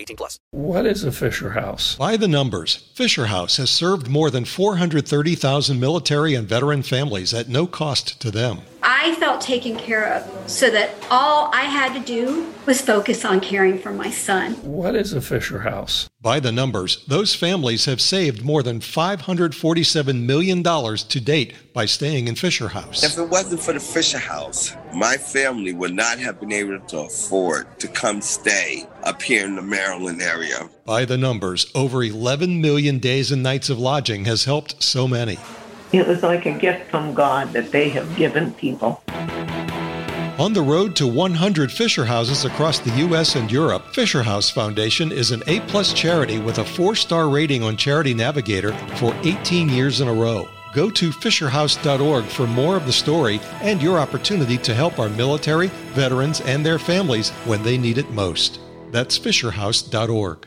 18 plus. What is a Fisher House? By the numbers, Fisher House has served more than 430,000 military and veteran families at no cost to them. I felt taken care of so that all I had to do was focus on caring for my son. What is a Fisher House? By the numbers, those families have saved more than $547 million to date by staying in Fisher House. If it wasn't for the Fisher House, my family would not have been able to afford to come stay up here in the Maryland area. By the numbers, over 11 million days and nights of lodging has helped so many. It was like a gift from God that they have given people. On the road to 100 Fisher Houses across the U.S. and Europe, Fisher House Foundation is an A-plus charity with a four-star rating on Charity Navigator for 18 years in a row. Go to fisherhouse.org for more of the story and your opportunity to help our military, veterans, and their families when they need it most. That's fisherhouse.org.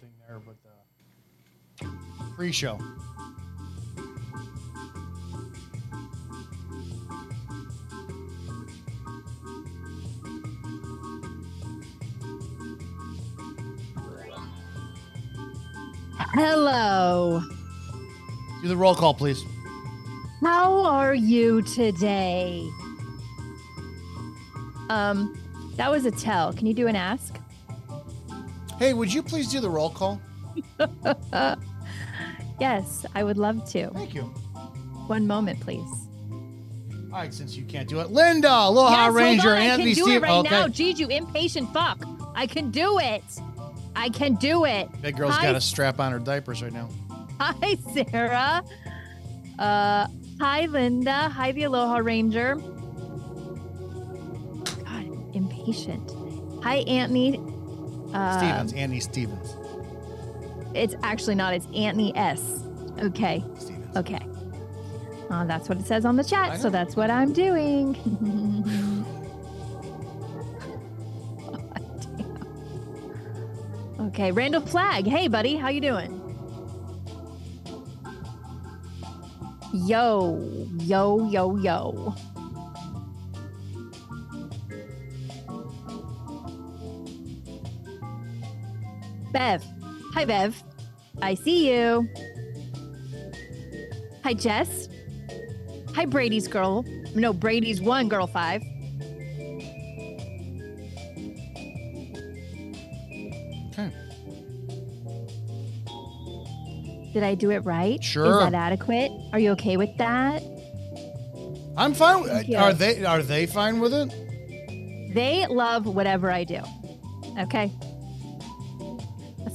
pre-show. Hello. Do the roll call, please. How are you today? Um, that was a tell. Can you do an ask? Hey, would you please do the roll call? yes, I would love to. Thank you. One moment, please. All right, since you can't do it, Linda, Aloha yes, Ranger, hold on, Anthony I can do Steve. it right okay. now. Jeez, you impatient fuck. I can do it. I can do it. That girl's Hi, got a strap on her diapers right now. Hi, Sarah. Uh, hi, Linda. Hi, the Aloha Ranger. God, impatient. Hi, Anthony. Uh, Stevens, Andy Stevens. It's actually not. It's Anthony S. Okay. Stevens. Okay. Uh, that's what it says on the chat, so that's what I'm doing. okay, Randall Flag. Hey, buddy, how you doing? Yo, yo, yo, yo. Bev. Hi, Bev. I see you. Hi, Jess. Hi, Brady's girl. No, Brady's one, girl five. Okay. Did I do it right? Sure. Is that adequate? Are you okay with that? I'm fine. with- Thank you. Are they? Are they fine with it? They love whatever I do. Okay.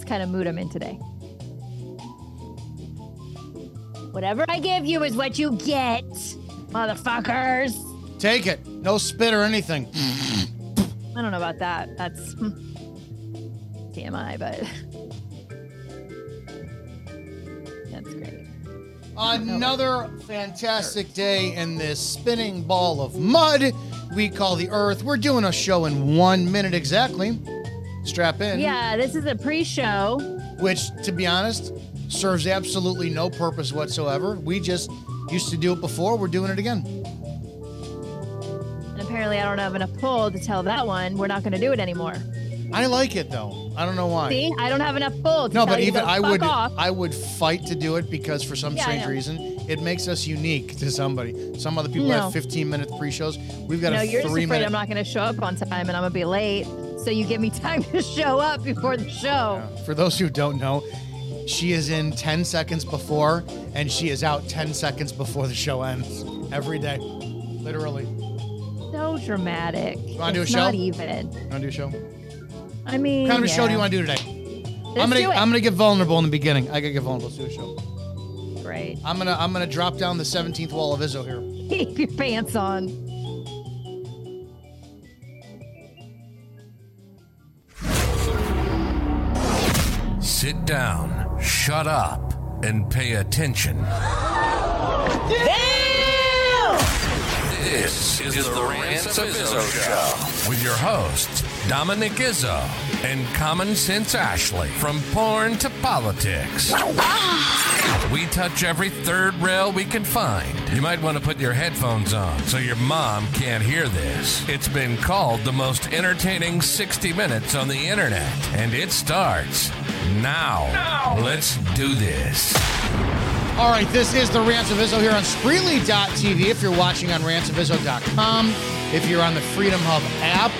Kind of mood I'm in today. Whatever I give you is what you get, motherfuckers. Take it. No spit or anything. I don't know about that. That's hmm, TMI, but that's great. Another fantastic day in this spinning ball of mud we call the Earth. We're doing a show in one minute exactly. Strap in. Yeah, this is a pre-show. Which, to be honest, serves absolutely no purpose whatsoever. We just used to do it before. We're doing it again. And apparently I don't have enough pull to tell that one we're not going to do it anymore. I like it though. I don't know why. See, I don't have enough pull to No, tell but even to I would off. I would fight to do it because for some Yeah, strange reason it makes us unique to somebody. Some other people No. have 15 minute pre-shows. We've got no, a you're just three afraid minute. I'm not going to show up on time and I'm going to be late. So you give me time to show up before the show. For those who don't know, she is in 10 seconds before and she is out 10 seconds before the show ends every day, literally. So dramatic. wanna do a show? Not even. Want to do a show? I mean, What kind of a show do you want to do today? Let's I'm gonna do. I'm gonna get vulnerable in the beginning. I gotta get vulnerable. Let's do a show. Great. I'm gonna I'm gonna drop down the 17th wall of Izzo here. Keep your pants on. Sit down, shut up, and pay attention. This is, the Rants of Izzo Show with your hosts, Dominick Izzo and Common Sense Ashley. From porn to politics, we touch every third rail we can find. You might want to put your headphones on so your mom can't hear this. It's been called the most entertaining 60 minutes on the internet, and it starts now. Let's do this. All right, this is the Rants of Izzo here on Spreely.tv. If you're watching on rantsofizzo.com, if you're on the Freedom Hub app,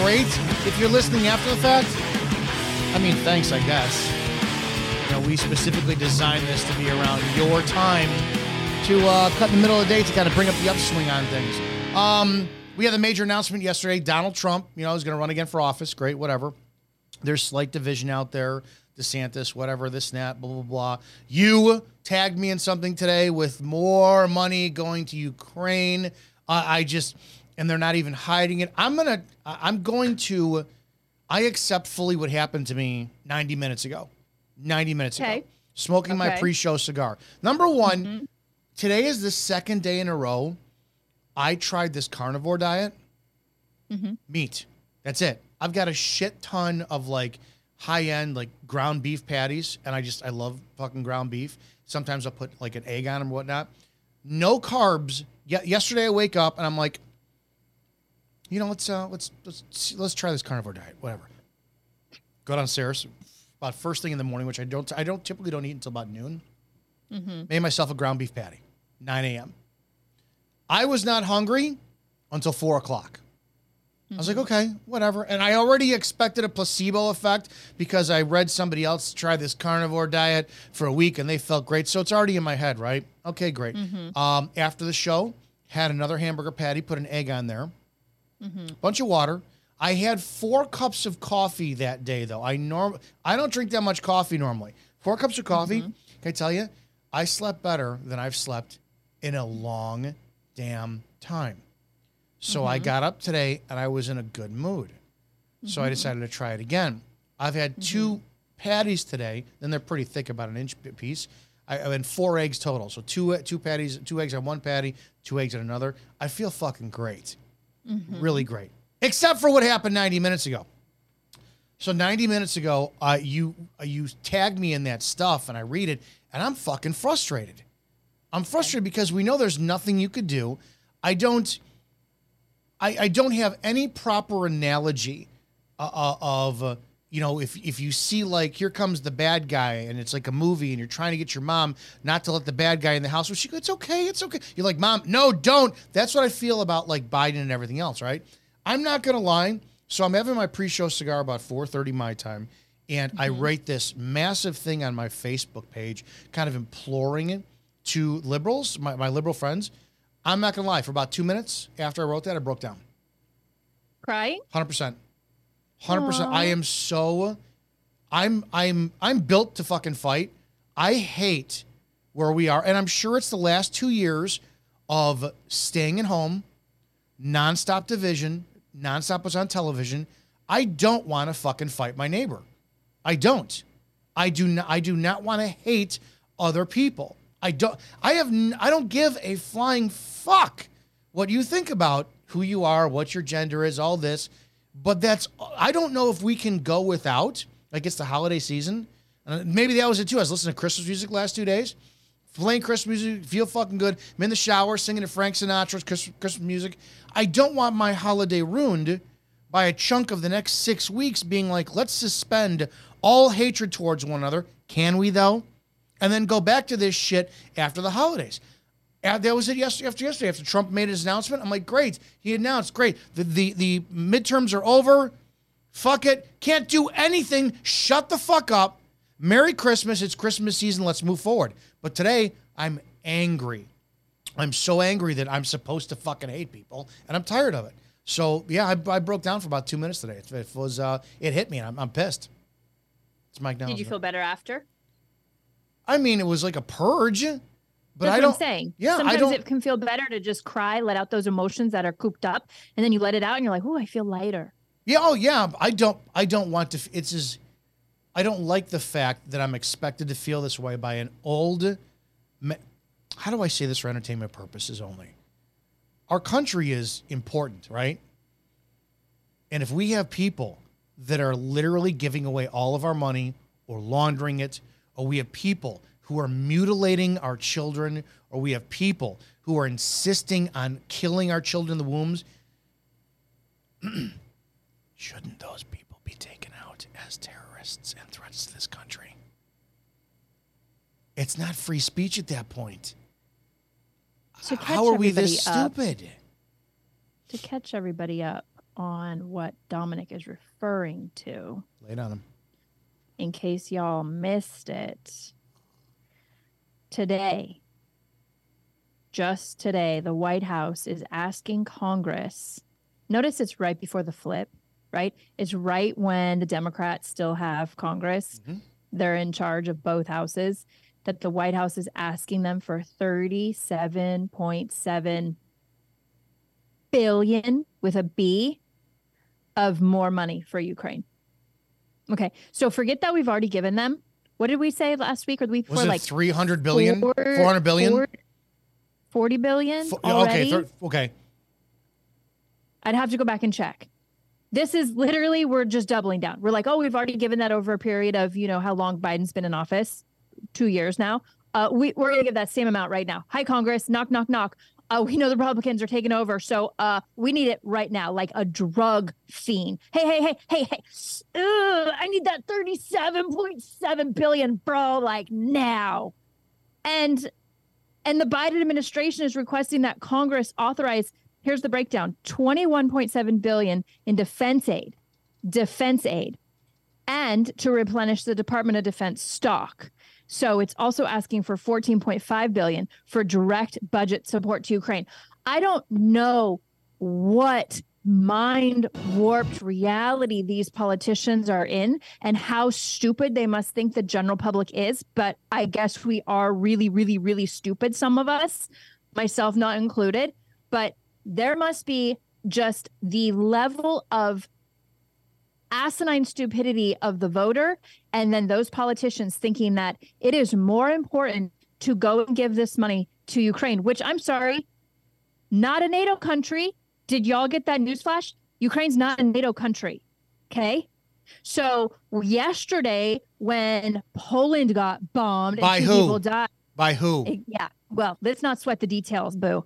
great. If you're listening after the fact, I mean, thanks, I guess. You know, we specifically designed this to be around your time to uh, cut in the middle of the day to kind of bring up the upswing on things. Um, we had a major announcement yesterday. Donald Trump, you know, is going to run again for office. Great, whatever. There's slight division out there. DeSantis, whatever, this, and that, blah, blah, blah. You tagged me in something today with more money going to Ukraine. Uh, I just, and they're not even hiding it. I'm going to, I'm going to, I accept fully what happened to me 90 minutes ago. 90 minutes ago. Okay. Smoking my pre show cigar. Number one, mm-hmm. today is the second day in a row I tried this carnivore diet mm-hmm. meat. That's it. I've got a shit ton of like high end like ground beef patties, and I just I love fucking ground beef. Sometimes I'll put like an egg on them or whatnot. No carbs. Ye- yesterday I wake up and I'm like, you know, let's uh let's let's let's try this carnivore diet. Whatever. Go downstairs about first thing in the morning, which I don't I don't typically don't eat until about noon. Mm-hmm. Made myself a ground beef patty, 9 a.m. I was not hungry until four o'clock. I was like, okay, whatever. And I already expected a placebo effect because I read somebody else try this carnivore diet for a week and they felt great. So it's already in my head, right? Okay, great. Um, after the show, had another hamburger patty, put an egg on there, Mm-hmm. bunch of water. I had four cups of coffee that day, though. I norm I don't drink that much coffee normally. Four cups of coffee. Mm-hmm. Can I tell you? I slept better than I've slept in a long damn time. So I mm-hmm. got up today and I was in a good mood. So I decided to try it again. I've had two patties today, and they're pretty thick, about an inch piece. I, I had four eggs total. So two two patties, two eggs on one patty, two eggs on another. I feel fucking great, really great. Except for what happened 90 minutes ago. So 90 minutes ago, uh, you uh, you tagged me in that stuff, and I read it, and I'm fucking frustrated. I'm frustrated because we know there's nothing you could do. I don't. I, I don't have any proper analogy uh, uh, of uh, you know if if you see like here comes the bad guy and it's like a movie and you're trying to get your mom not to let the bad guy in the house. Well, she goes, it's okay, it's okay. You're like, mom, no, don't. That's what I feel about like Biden and everything else, right? I'm not gonna lie. So I'm having my pre-show cigar about 4:30 my time, and I mm-hmm. write this massive thing on my Facebook page, kind of imploring it to liberals, my, my liberal friends. I'm not gonna lie. For about two minutes after I wrote that, I broke down. Crying? Hundred percent. Hundred percent. I am so. I'm I'm I'm built to fucking fight. I hate where we are, and I'm sure it's the last two years of staying at home, nonstop division, nonstop was on television. I don't want to fucking fight my neighbor. I don't. I do not. I do not want to hate other people. I don't. I have. n- I don't give a flying fuck what you think about who you are, what your gender is, all this. But that's I don't know if we can go without. Like it's the holiday season. Uh, maybe that was it too. I was listening to Christmas music last two days, playing Christmas music, feel fucking good. I'm in the shower singing to Frank Sinatra's Christmas music. I don't want my holiday ruined by a chunk of the next six weeks being like, let's suspend all hatred towards one another. Can we though? And then go back to this shit after the holidays. And that was it yesterday after yesterday after Trump made his announcement. I'm like, great. He announced, great. The the the midterms are over. Fuck it. Can't do anything. Shut the fuck up. Merry Christmas. It's Christmas season. Let's move forward. But today, I'm angry. I'm so angry that I'm supposed to fucking hate people, and I'm tired of it. So yeah, I, I broke down for about two minutes today. It, it was uh, it hit me, and I'm, I'm pissed. It's Mike Did you feel better after? I mean, it was like a purge, but That's I what don't. I'm saying. Yeah, Sometimes it can feel better to just cry, let out those emotions that are cooped up, and then you let it out, and you're like, "Oh, I feel lighter." Yeah, oh yeah. I don't I don't want to it's just I don't like the fact that I'm expected to feel this way by an old how do I say this for entertainment purposes only? Our country is important, right? And if we have people that are literally giving away all of our money or laundering it, or we have people who are mutilating our children, or we have people who are insisting on killing our children in the wombs, shouldn't those people be taken out as terrorists and threats to this country? It's not free speech at that point. Catch How are we this up- stupid? To catch everybody up on what Dominick is referring to, Lay it on them. in case y'all missed it, today, just today, the White House is asking Congress. Notice it's right before the flip, right? It's right when the Democrats still have Congress. Mm-hmm. They're in charge of both houses. That the White House is asking them for 37.7 billion with a B of more money for Ukraine. Okay. So forget that we've already given them. What did we say last week or the week Was it like 300 billion? four- 400 billion? four- 40 billion already? okay, thir- okay. I'd have to go back and check. This is literally we're just doubling down. We're like, oh, we've already given that over a period of you know how long Biden's been in office, two years now. Uh, we we're gonna give that same amount right now. Hi, Congress, knock, knock, knock. Uh, we know the Republicans are taking over, so uh, we need it right now, like a drug fiend. Hey, hey, hey, hey, hey! Ugh, I need that thirty-seven point seven billion, bro, like now. And and the Biden administration is requesting that Congress authorize here's the breakdown 21.7 billion in defense aid defense aid and to replenish the Department of Defense stock. So it's also asking for 14.5 billion for direct budget support to Ukraine. I don't know what mind warped reality these politicians are in and how stupid they must think the general public is, but I guess we are really really really stupid some of us, myself not included, but there must be just the level of asinine stupidity of the voter and then those politicians thinking that it is more important to go and give this money to Ukraine, which I'm sorry, not a NATO country. Did y'all get that newsflash? Ukraine's not a NATO country. Okay. So yesterday, when Poland got bombed By and two who? people died, By who? Yeah. Well, let's not sweat the details, boo.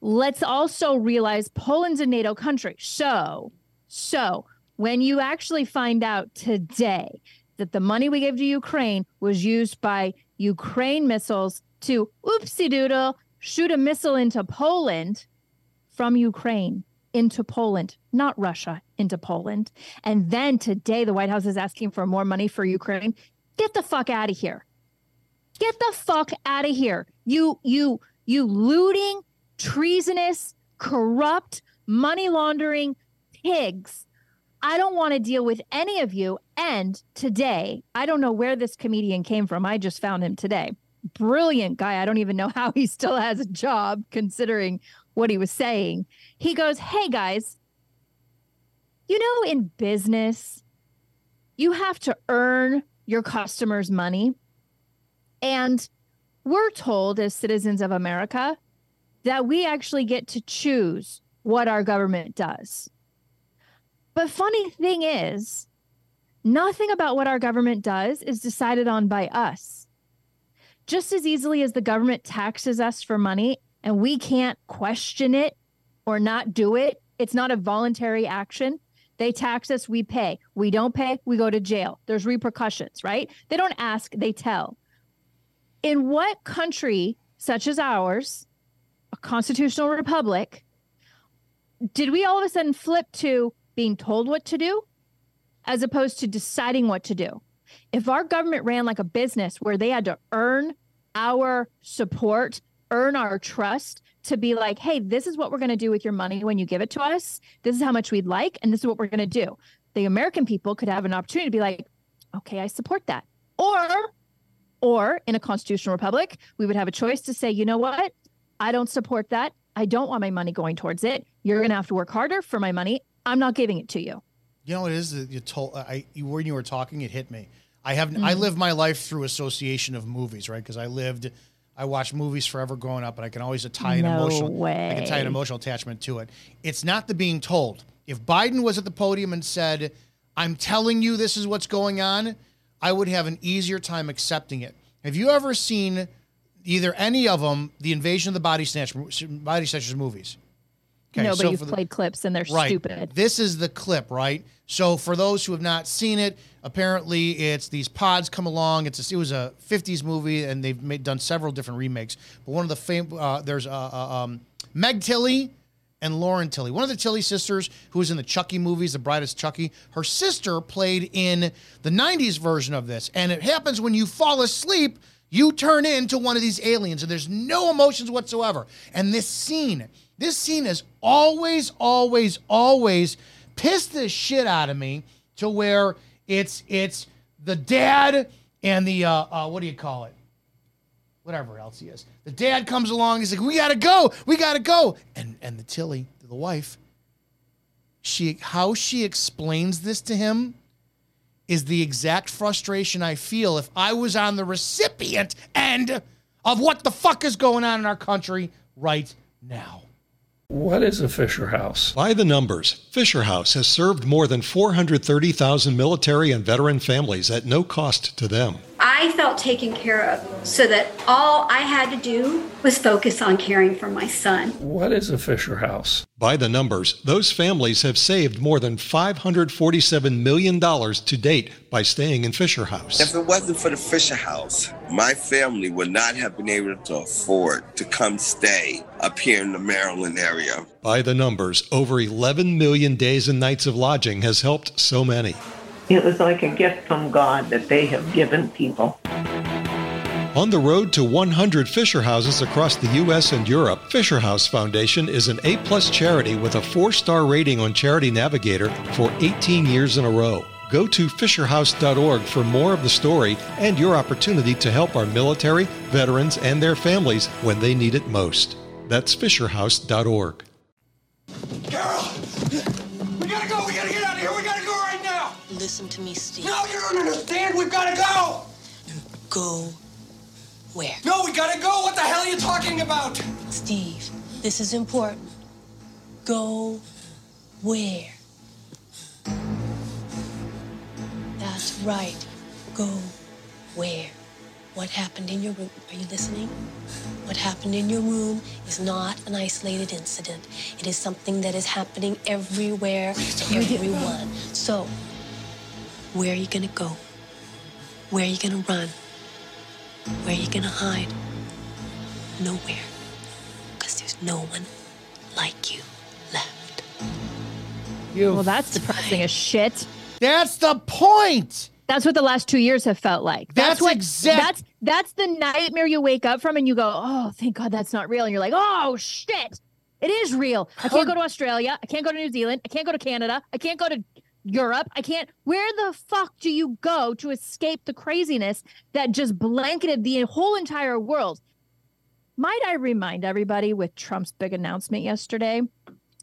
Let's also realize Poland's a NATO country. So, so when you actually find out today that the money we gave to Ukraine was used by Ukraine missiles to oopsie doodle shoot a missile into Poland from Ukraine into Poland, not Russia, into Poland. And then today the White House is asking for more money for Ukraine. Get the fuck out of here. Get the fuck out of here. You you you looting, treasonous, corrupt, money laundering pigs. I don't want to deal with any of you. And today, I don't know where this comedian came from. I just found him today. Brilliant guy. I don't even know how he still has a job considering what he was saying. He goes, Hey guys, you know, in business, you have to earn your customers' money. And we're told as citizens of America that we actually get to choose what our government does. But funny thing is, nothing about what our government does is decided on by us. Just as easily as the government taxes us for money and we can't question it or not do it, it's not a voluntary action. They tax us, we pay. We don't pay, we go to jail. There's repercussions, right? They don't ask, they tell. In what country, such as ours, a constitutional republic, did we all of a sudden flip to being told what to do as opposed to deciding what to do? If our government ran like a business where they had to earn our support, earn our trust to be like, hey, this is what we're going to do with your money when you give it to us. This is how much we'd like, and this is what we're going to do. The American people could have an opportunity to be like, okay, I support that. Or, or in a constitutional republic, we would have a choice to say, you know what? I don't support that. I don't want my money going towards it. You're going to have to work harder for my money. I'm not giving it to you. You know what it is that you told I when you were talking, it hit me. I have mm-hmm. I live my life through association of movies, right? Because I lived, I watched movies forever growing up, and I can always tie an no emotional, way. I can tie an emotional attachment to it. It's not the being told. If Biden was at the podium and said, "I'm telling you this is what's going on," I would have an easier time accepting it. Have you ever seen either any of them, the Invasion of the Body Snatch, Body Snatchers movies? Okay, no, but so you've played clips and they're right. stupid. This is the clip, right? So for those who have not seen it, apparently it's these pods come along. It's a, it was a '50s movie, and they've made, done several different remakes. But one of the fam- uh, there's uh, uh, um, Meg Tilly and Lauren Tilly, one of the Tilly sisters who was in the Chucky movies, The Bride of Chucky. Her sister played in the '90s version of this, and it happens when you fall asleep. You turn into one of these aliens, and there's no emotions whatsoever. And this scene this scene has always, always, always pissed the shit out of me to where it's it's the dad and the uh, uh, what do you call it? Whatever else he is. The dad comes along. He's like, "We gotta go. We gotta go." And and the Tilly, the wife, she how she explains this to him is the exact frustration I feel if I was on the recipient end of what the fuck is going on in our country right now. What is a Fisher House? By the numbers, Fisher House has served more than 430,000 military and veteran families at no cost to them. I felt taken care of so that all I had to do was focus on caring for my son. What is a Fisher House? By the numbers, those families have saved more than $547 million to date by staying in Fisher House. If it wasn't for the Fisher House, my family would not have been able to afford to come stay up here in the Maryland area. By the numbers, over 11 million days and nights of lodging has helped so many. It was like a gift from God that they have given people. On the road to 100 Fisher Houses across the U.S. and Europe, Fisher House Foundation is an A-plus charity with a four-star rating on Charity Navigator for 18 years in a row. Go to fisherhouse.org for more of the story and your opportunity to help our military, veterans, and their families when they need it most. That's fisherhouse.org. Carol! Listen to me, Steve. No, you don't understand! We've gotta go! Go where? No, we gotta go! What the hell are you talking about? Steve, this is important. Go where? That's right. Go where? What happened in your room? Are you listening? What happened in your room is not an isolated incident. It is something that is happening everywhere to everyone. So, where are you gonna go? Where are you gonna run? Where are you gonna hide? Nowhere. Because there's no one like you left. You well, that's depressing as shit. That's the point. That's what the last two years have felt like. That's, That's what exact- That's that's the nightmare you wake up from, and you go, "Oh, thank God that's not real." And you're like, "Oh shit, it is real." I can't go to Australia. I can't go to New Zealand. I can't go to Canada. I can't go to Europe. I can't. Where the fuck do you go to escape the craziness that just blanketed the whole entire world? Might I remind everybody with Trump's big announcement yesterday?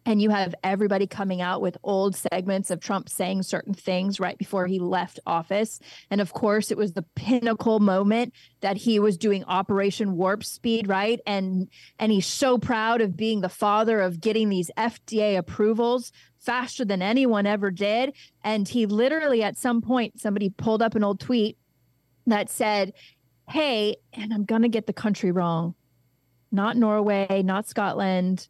and you have everybody coming out with old segments of Trump saying certain things right before he left office. And of course, it was the pinnacle moment that he was doing Operation Warp Speed, right? And and he's so proud of being the father of getting these FDA approvals faster than anyone ever did. And he literally, at some point, somebody pulled up an old tweet that said, Hey, and I'm going to get the country wrong. Not Norway, not Scotland.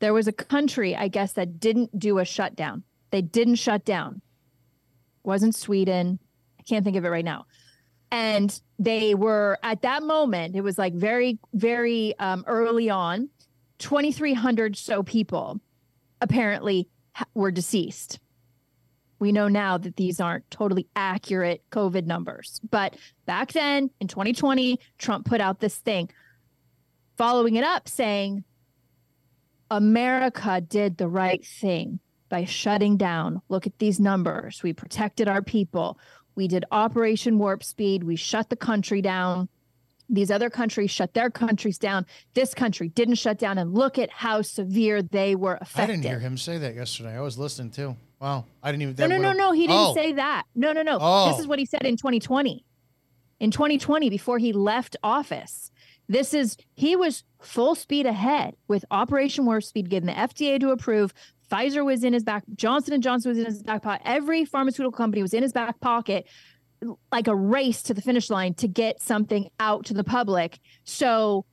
There was a country, I guess, that didn't do a shutdown. They didn't shut down. Wasn't Sweden. I can't think of it right now. And they were at that moment, it was like very, very um, early on, 2,300 so people apparently were deceased. We know now that these aren't totally accurate COVID numbers. But back then in 2020, Trump put out this thing, following it up saying, America did the right thing by shutting down. Look at these numbers. We protected our people. We did Operation Warp Speed. We shut the country down. These other countries shut their countries down. This country didn't shut down. And look at how severe they were affected. I didn't hear him say that yesterday. I was listening too. Wow. I didn't even. No, no, no, no. He didn't Oh. say that. No, no, no. Oh. This is what he said in 2020. In 2020, before he left office, this is he was full speed ahead with Operation Warp Speed, getting the FDA to approve. Pfizer was in his back. Johnson and Johnson was in his back pocket. Every pharmaceutical company was in his back pocket, like a race to the finish line to get something out to the public. So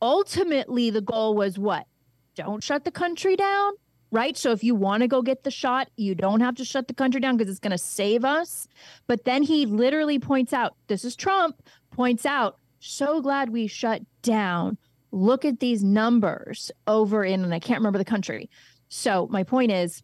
ultimately, the goal was what? Don't shut the country down right? So if you want to go get the shot, you don't have to shut the country down because it's going to save us. But then he literally points out, this is Trump, points out, so glad we shut down. Look at these numbers over in, and I can't remember the country. So my point is,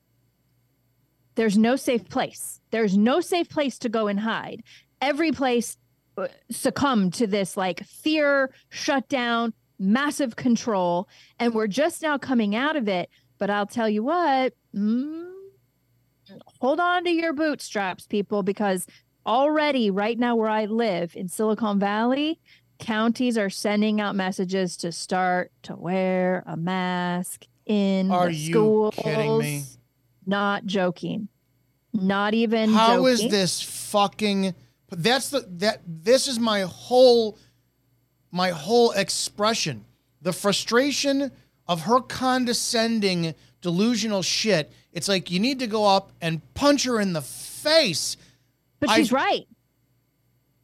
there's no safe place. There's no safe place to go and hide. Every place uh, succumbed to this like fear, shutdown, massive control. And we're just now coming out of it. But I'll tell you what, mm, hold on to your bootstraps, people, because already right now where I live in Silicon Valley, counties are sending out messages to start to wear a mask in Are the schools. Not joking. Not even How is joking. this fucking? That's the that. This is my whole, my whole expression. The frustration of her condescending, delusional shit. It's like you need to go up and punch her in the face. But I- she's right.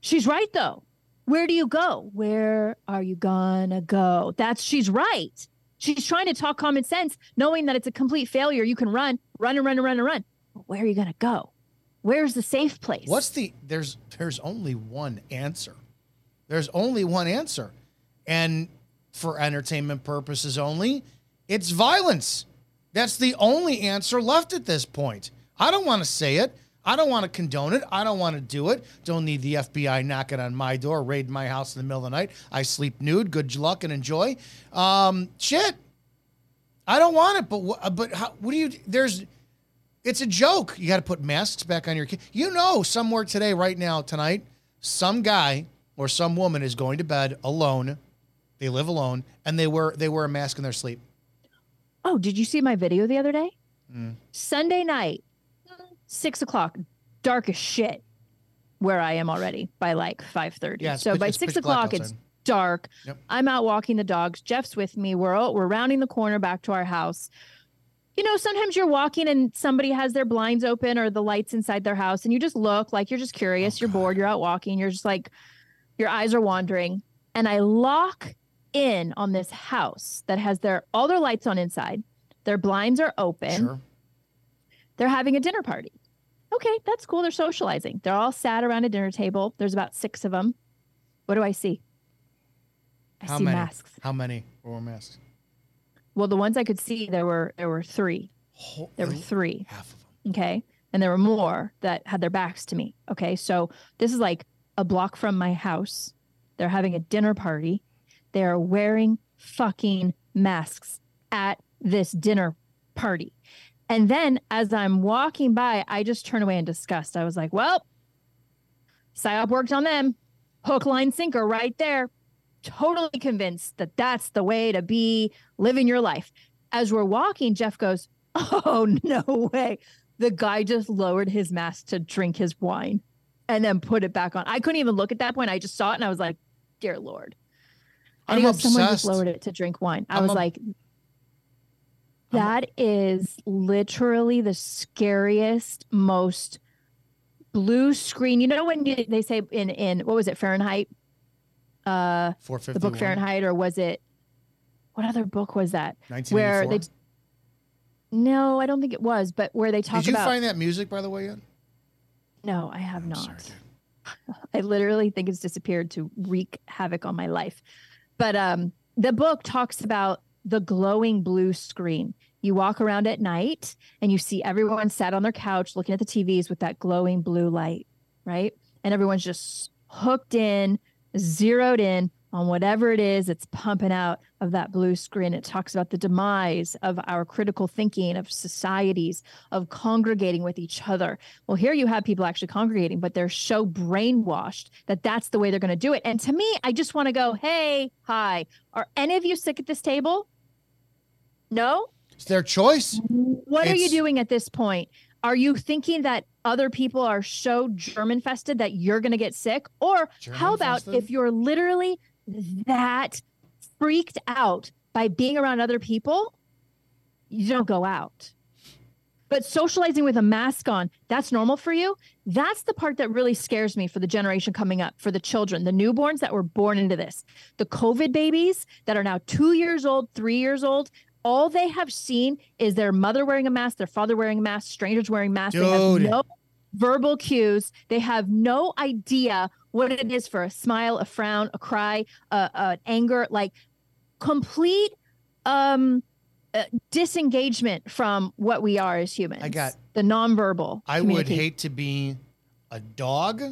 She's right though. Where do you go? Where are you gonna go? That's she's right. She's trying to talk common sense, knowing that it's a complete failure. You can run, run and run and run and run. But where are you gonna go? Where's the safe place? What's the there's there's only one answer. There's only one answer. And for entertainment purposes only, it's violence. That's the only answer left at this point. I don't want to say it. I don't want to condone it. I don't want to do it. Don't need the FBI knocking on my door, raiding my house in the middle of the night. I sleep nude. Good luck and enjoy. Um, shit. I don't want it. But but how, what do you? There's it's a joke. You got to put masks back on your kid. You know, somewhere today, right now, tonight, some guy or some woman is going to bed alone. They live alone, and they wear they wear a mask in their sleep. Oh, did you see my video the other day? Mm. Sunday night, six o'clock, dark as shit where I am already by like five thirty. Yeah, so pitch- by six o'clock, it's dark. Yep. I'm out walking the dogs. Jeff's with me. We're all, we're rounding the corner back to our house. You know, sometimes you're walking and somebody has their blinds open or the lights inside their house, and you just look like you're just curious. you're bored. You're out walking. You're just like, your eyes are wandering. And I lock in on this house that has their all their lights on inside. Their blinds are open. Sure. They're having a dinner party. Okay, that's cool. They're socializing. They're all sat around a dinner table. There's about six of them. What do I see? I How see many? masks. How many wore masks? Well, the ones I could see, there were there were three. There were three. Half of them. Okay, and there were more that had their backs to me. Okay, so this is like a block from my house. They're having a dinner party. They are wearing fucking masks at this dinner party. And then as I'm walking by, I just turn away in disgust. I was like, well, PSYOP worked on them. Hook, line, sinker right there. Totally convinced that that's the way to be living your life. As we're walking, Jeff goes, Oh, no way. The guy just lowered his mask to drink his wine and then put it back on. I couldn't even look at that point. I just saw it and I was like, Dear Lord. And I'm goes, Someone just lowered it to drink wine. I I'm was ob- like, That is literally the scariest, most blue screen. You know when you, they say in in what was it Fahrenheit? Uh, the book Fahrenheit, or was it what other book was that? Where they no, I don't think it was, but where they talk about Did you about find that music, by the way, yet? no, I have not. I literally think it's disappeared to wreak havoc on my life. But um, the book talks about the glowing blue screen. You walk around at night and you see everyone sat on their couch looking at the TVs with that glowing blue light, right? And everyone's just hooked in, zeroed in on whatever it is that's pumping out of that blue screen. It talks about the demise of our critical thinking, of societies, of congregating with each other. Well, here you have people actually congregating, but they're so brainwashed that that's the way they're going to do it. And to me, I just want to go, hey, hi, are any of you sick at this table? No? It's their choice. What are you doing at this point? Are you thinking that other people are so germ infested that you're going to get sick? Or how about Germ-infested? if you're literally that freaked out by being around other people, you don't go out. But socializing with a mask on, that's normal for you. That's the part that really scares me for the generation coming up, for the children, the newborns that were born into this, the COVID babies that are now two years old, three years old. All they have seen is their mother wearing a mask, their father wearing a mask, strangers wearing masks. They have no verbal cues. They have no idea what it is for a smile, a frown, a cry, uh, uh, anger, like complete um uh, disengagement from what we are as humans. I got- the nonverbal. I would hate to be a dog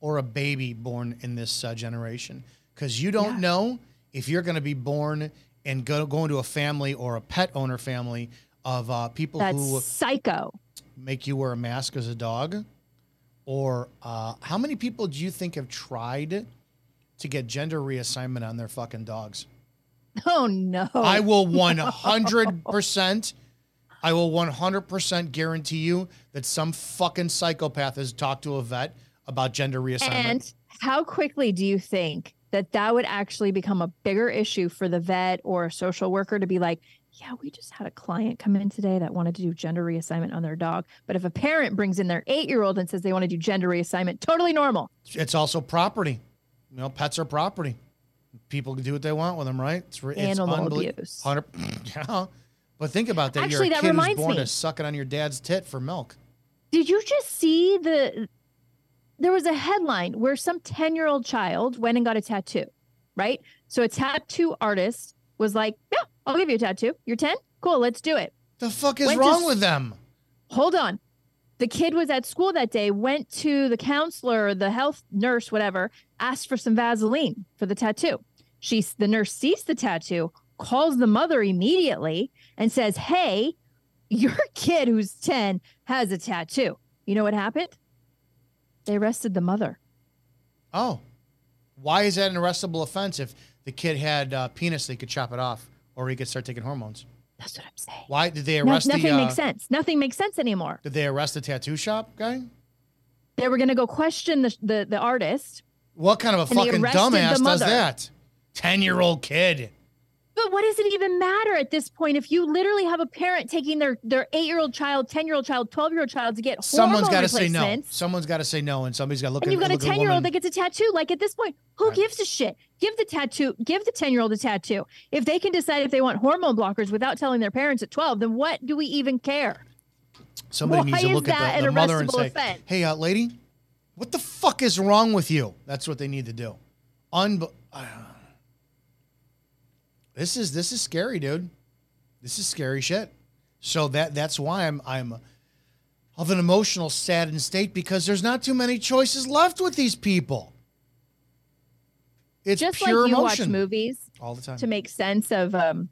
or a baby born in this uh, generation because you don't know if you're going to be born and go, go into a family or a pet owner family of uh, people That's who psycho. make you wear a mask as a dog. Or uh, how many people do you think have tried to get gender reassignment on their fucking dogs? Oh no. I will 100%, I will 100% guarantee you that some fucking psychopath has talked to a vet about gender reassignment. And how quickly do you think that that would actually become a bigger issue for the vet or a social worker to be like, yeah, we just had a client come in today that wanted to do gender reassignment on their dog. But if a parent brings in their eight year old and says they want to do gender reassignment, totally normal. it's also property. You know, pets are property. People can do what they want with them, right? It's, it's Animal abuse. yeah. But think about that. Actually, You're a that kid who's born me. to it on your dad's tit for milk. Did you just see the? There was a headline where some 10 year old child went and got a tattoo, right? So a tattoo artist was like, Yeah, I'll give you a tattoo. You're 10? Cool, let's do it. The fuck is Went wrong s- with them? Hold on. The kid was at school that day, went to the counselor, the health nurse, whatever, asked for some Vaseline for the tattoo. She's the nurse sees the tattoo, calls the mother immediately and says, Hey, your kid who's 10 has a tattoo. You know what happened? They arrested the mother. Oh, why is that an arrestable offense if the kid had uh, penis? They could chop it off, or he could start taking hormones. That's what I'm saying. Why did they No- arrest nothing the? Uh, makes sense. Nothing makes sense anymore. Did they arrest the tattoo shop guy? They were going to go question the, the, the artist. What kind of a fucking dumbass does that? Ten-year-old kid. But what does it even matter at this point if you literally have a parent taking their their eight year old child, ten year old child, twelve year old child to get Someone's got to say no. Someone's got to say no, and somebody's got to look and at you've got a ten year old that gets a tattoo? Like at this point, who gives a shit? Give the tattoo, give the ten year old a tattoo. If they can decide if they want hormone blockers without telling their parents at twelve, then what do we even care? Somebody Why needs to look at the, the mother and say, offense? "Hey, uh, lady, what the fuck is wrong with you?" That's what they need to do. Unbe- uh, this is this is scary, dude. This is scary shit. So that that's why I'm I'm of an emotional, saddened state because there's not too many choices left with these people. It's Just like you emotion watch movies all the time. to make sense of um,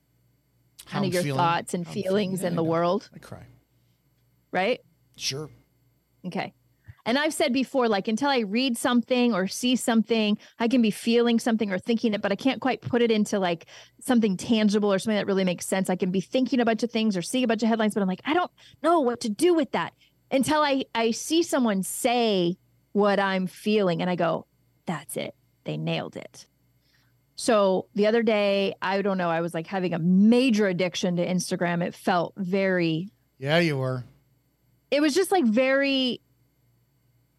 kind of your feeling. thoughts and I'm feeling. feelings Yeah, in the world, I cry. right? Sure. Okay. And I've said before, like until I read something or see something, I can be feeling something or thinking it, but I can't quite put it into like something tangible or something that really makes sense. I can be thinking a bunch of things or seeing a bunch of headlines, but I'm like, I don't know what to do with that until I I see someone say what I'm feeling and I go, that's it. They nailed it. So the other day, I don't know, I was like having a major addiction to Instagram. It felt very, Yeah, you were. it was just like very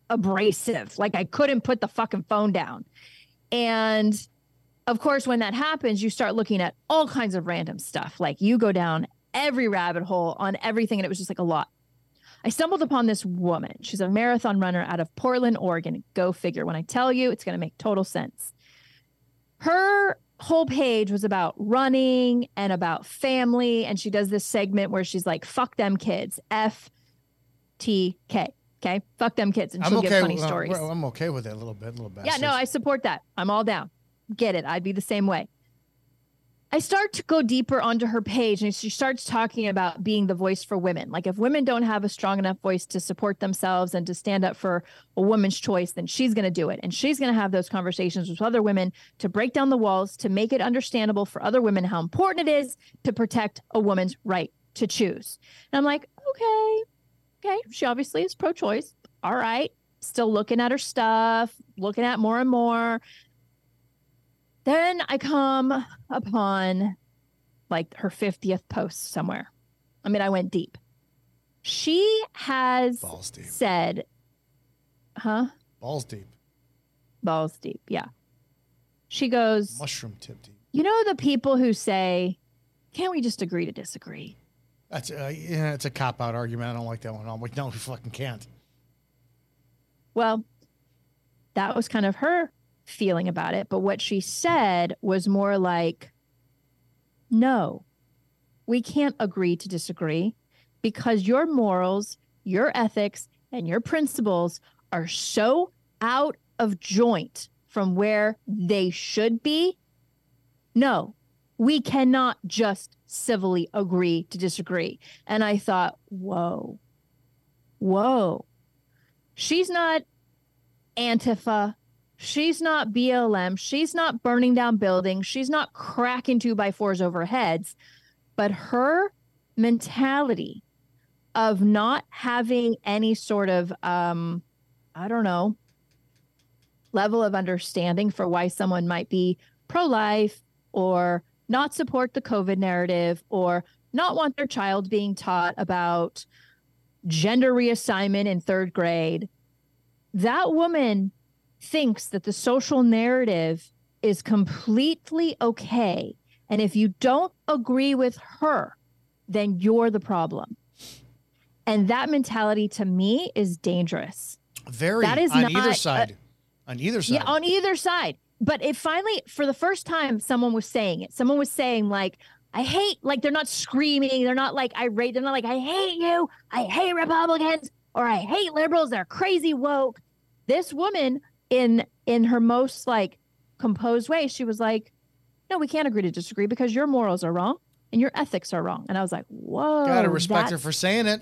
abrasive. Like I couldn't put the fucking phone down. And of course, when that happens, you start looking at all kinds of random stuff. Like you go down every rabbit hole on everything. And it was just like a lot. I stumbled upon this woman. She's a marathon runner out of Portland, Oregon. Go figure. When I tell you, it's going to make total sense. Her whole page was about running and about family. And she does this segment where she's like, fuck them kids. F T K. Okay. Fuck them kids. And I'm she'll okay. give funny uh, stories. I'm okay with it a little bit, a little bit. Yeah, no, I support that. I'm all down. Get it. I'd be the same way. I start to go deeper onto her page and she starts talking about being the voice for women. Like, if women don't have a strong enough voice to support themselves and to stand up for a woman's choice, then she's going to do it. And she's going to have those conversations with other women to break down the walls, to make it understandable for other women how important it is to protect a woman's right to choose. And I'm like, okay, okay. She obviously is pro choice. All right. Still looking at her stuff, looking at more and more. Then I come upon like her 50th post somewhere. I mean, I went deep. She has said, huh? Balls deep. Balls deep. Yeah. She goes, Mushroom tip deep. you know, the people who say, can't we just agree to disagree? That's uh, yeah, it's a cop out argument. I don't like that one. I'm like, no, we fucking can't. Well, that was kind of her feeling about it. But what she said was more like, no, we can't agree to disagree because your morals, your ethics, and your principles are so out of joint from where they should be. No, we cannot just civilly agree to disagree. And I thought, whoa, whoa. She's not Antifa. She's not BLM. She's not burning down buildings. She's not cracking two by fours over heads. But her mentality of not having any sort of, um, I don't know, level of understanding for why someone might be pro life or not support the COVID narrative or not want their child being taught about gender reassignment in third grade. That woman thinks that the social narrative is completely okay. And if you don't agree with her, then you're the problem. And that mentality to me is dangerous. Very That is on not either side. on either side. Yeah, on either side. But it finally, for the first time, someone was saying it. Someone was saying, like, I hate, like, they're not screaming. They're not like irate. They're not like, I hate you. I hate Republicans or I hate liberals. They're crazy woke. This woman, in in her most like composed way, she was like, No, we can't agree to disagree because your morals are wrong and your ethics are wrong. And I was like, Whoa. Gotta respect her for saying it.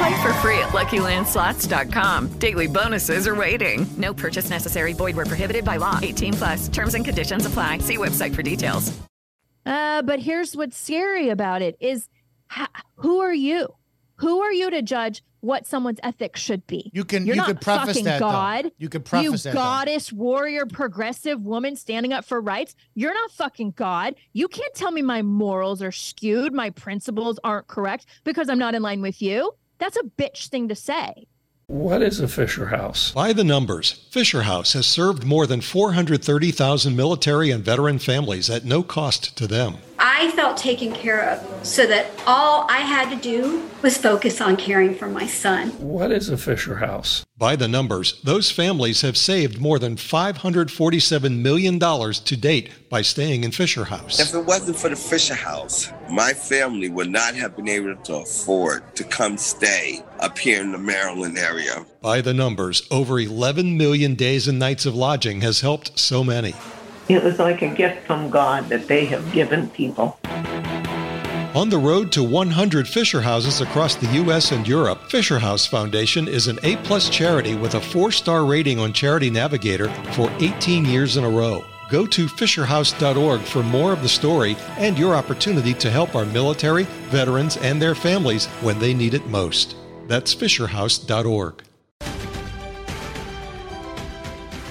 Play for free at LuckyLandSlots.com. Daily bonuses are waiting. No purchase necessary. Void where prohibited by law. 18 plus. Terms and conditions apply. See website for details. Uh, but here's what's scary about it is ha- who are you? Who are you to judge what someone's ethics should be? You can You're you not could preface fucking that though. God. You could preface you that. though. goddess, warrior, progressive woman standing up for rights. You're not fucking God. You can't tell me my morals are skewed, my principles aren't correct because I'm not in line with you. That's a bitch thing to say. What is a Fisher House? By the numbers, Fisher House has served more than 430,000 military and veteran families at no cost to them. I felt taken care of so that all I had to do was focus on caring for my son. What is a Fisher House? By the numbers, those families have saved more than $547 million to date by staying in Fisher House. If it wasn't for the Fisher House, my family would not have been able to afford to come stay up here in the Maryland area. By the numbers, over 11 million days and nights of lodging has helped so many. It was like a gift from God that they have given people. On the road to 100 Fisher Houses across the U.S. and Europe, Fisher House Foundation is an A-plus charity with a four-star rating on Charity Navigator for 18 years in a row. Go to fisherhouse.org for more of the story and your opportunity to help our military, veterans, and their families when they need it most. That's fisherhouse.org.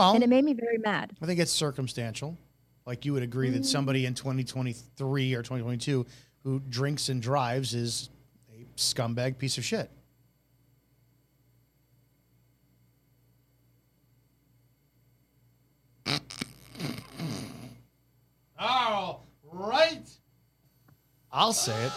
Well, and it made me very mad. I think it's circumstantial. Like you would agree that mm. somebody in 2023 or 2022 who drinks and drives is a scumbag piece of shit. All right. I'll say it,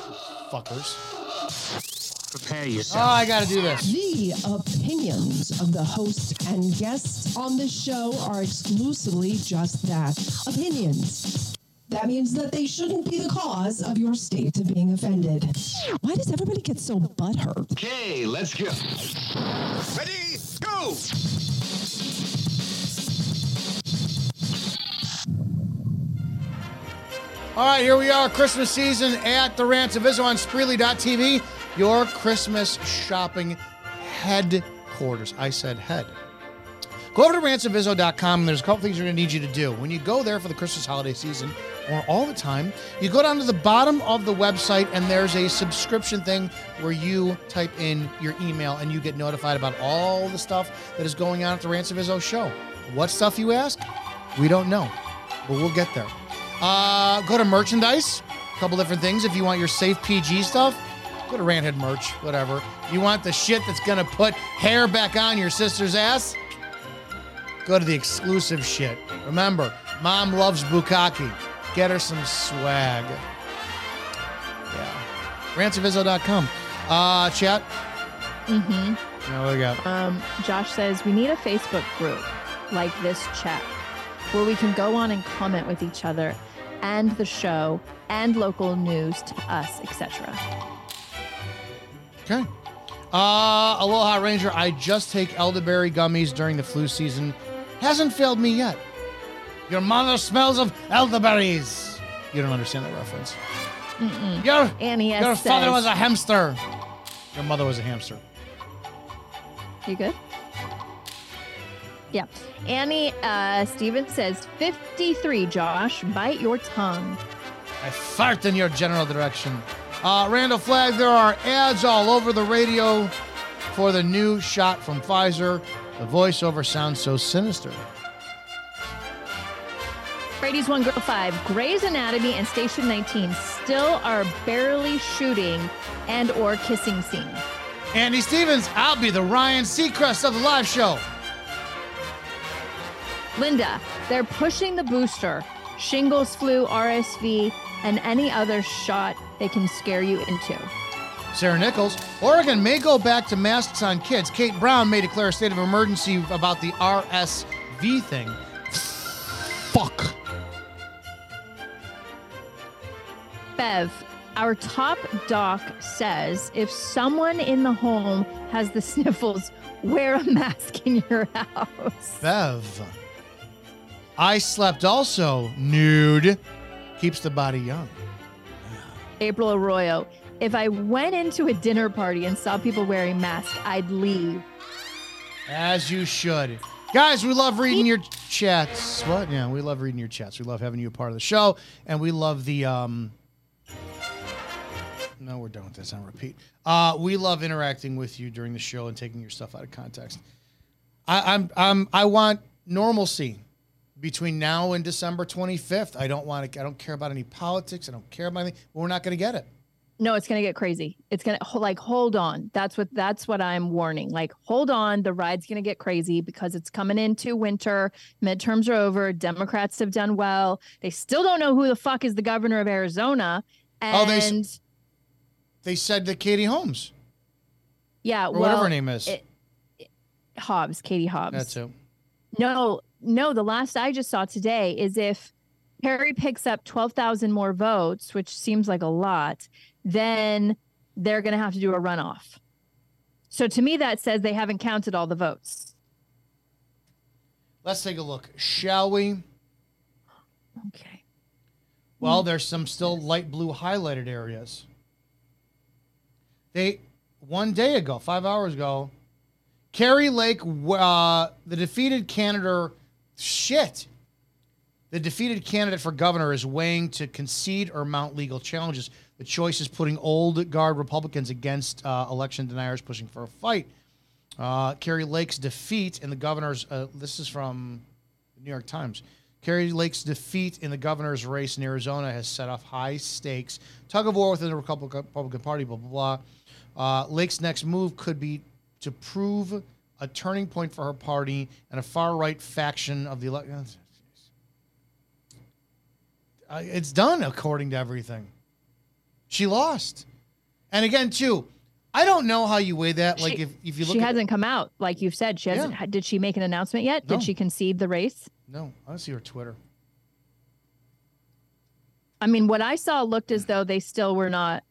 fuckers. Prepare Oh. I got to do this. The opinions of the host and guests on this show are exclusively just that opinions. That means that they shouldn't be the cause of your state of being offended. Why does everybody get so butthurt? Okay, let's go. Ready, go! All right, here we are, Christmas season at the Rants of Izzo on Spreely.tv, your Christmas shopping headquarters. I said head. Go over to rantsofizzo.com and there's a couple things you're going to need you to do. When you go there for the Christmas holiday season or all the time, you go down to the bottom of the website and there's a subscription thing where you type in your email and you get notified about all the stuff that is going on at the Rants of Izzo show. What stuff you ask? We don't know, but we'll get there. Uh, go to merchandise, a couple different things. If you want your safe PG stuff, go to Ranthead merch, whatever. You want the shit that's gonna put hair back on your sister's ass? Go to the exclusive shit. Remember, mom loves bukkake. Get her some swag. Yeah. RantsofIzzo.com. Uh, chat. Mm-hmm. Now what we got? Um, Josh says we need a Facebook group like this chat where we can go on and comment with each other and the show and local news to us, etc. Okay. Uh, Aloha Ranger, I just take elderberry gummies during the flu season. Hasn't failed me yet. Your mother smells of elderberries. You don't understand that reference. Mm-mm. Your, Annie your father was a hamster. Your mother was a hamster. You good? Yeah. Annie uh, Stevens says 53, Josh. Bite your tongue. I fart in your general direction. Uh, Randall Flag, there are ads all over the radio for the new shot from Pfizer. The voiceover sounds so sinister. Brady's One Girl Five, Grey's Anatomy and Station 19 still are barely shooting and or kissing scene. Andy Stevens, I'll be the Ryan Seacrest of the live show. Linda, they're pushing the booster, shingles, flu, RSV, and any other shot they can scare you into. Sarah Nichols, Oregon may go back to masks on kids. Kate Brown may declare a state of emergency about the RSV thing. Fuck. Bev, our top doc says if someone in the home has the sniffles, wear a mask in your house. Bev. I slept also nude. Keeps the body young. April Arroyo, if I went into a dinner party and saw people wearing masks, I'd leave. As you should. Guys, we love reading your chats. What? Yeah, we love reading your chats. We love having you a part of the show. And we love the um No, we're done with this on repeat. Uh, we love interacting with you during the show and taking your stuff out of context. I, I'm, I'm, I want normalcy between now and December 25th. I don't want to. I don't care about any politics. I don't care about anything. We're not going to get it. No, it's going to get crazy. It's going to like hold on. That's what that's what I'm warning. Like hold on, the ride's going to get crazy because it's coming into winter. Midterms are over. Democrats have done well. They still don't know who the fuck is the governor of Arizona. And Oh, they They said that Katie Holmes yeah, or well, whatever her name is. it- Hobbs, Katie Hobbs. That's it. No, no. The last I just saw today is if Perry picks up 12,000 more votes, which seems like a lot, then they're going to have to do a runoff. So to me, that says they haven't counted all the votes. Let's take a look, shall we? Okay. Well, there's some still light blue highlighted areas. They one day ago, five hours ago, Kari Lake, uh, the defeated candidate, shit. The defeated candidate for governor is weighing to concede or mount legal challenges. The choice is putting old guard Republicans against uh, election deniers pushing for a fight. Uh, Kari Lake's defeat in the governor's, uh, this is from the New York Times. Kari Lake's defeat in the governor's race in Arizona has set off high stakes tug of war within the Republican, Party, blah, blah, blah. Uh, Lake's next move could be to prove a turning point for her party and a far right faction of the election. Uh, it's done according to everything. She lost. And again, too, I don't know how you weigh that. Like, She- if, if you look she hasn't come out, like you've said. She hasn't. Yeah. Did she make an announcement yet? No. Did she concede the race? No, I don't see her Twitter. I mean, what I saw looked as though they still were not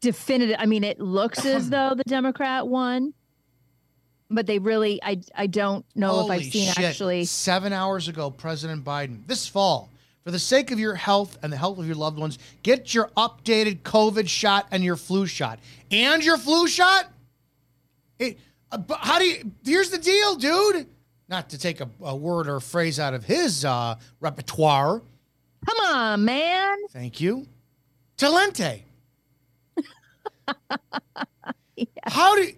definitive. I mean, it looks as though the Democrat won, but they really, I, I don't know if I've seen shit. actually. Seven hours ago, President Biden, this fall, for the sake of your health and the health of your loved ones, get your updated COVID shot and your flu shot. And your flu shot? It, uh, but how do you, here's the deal, dude. Not to take a, a word or a phrase out of his uh, repertoire. Come on, man. Thank you. Talente. How do you,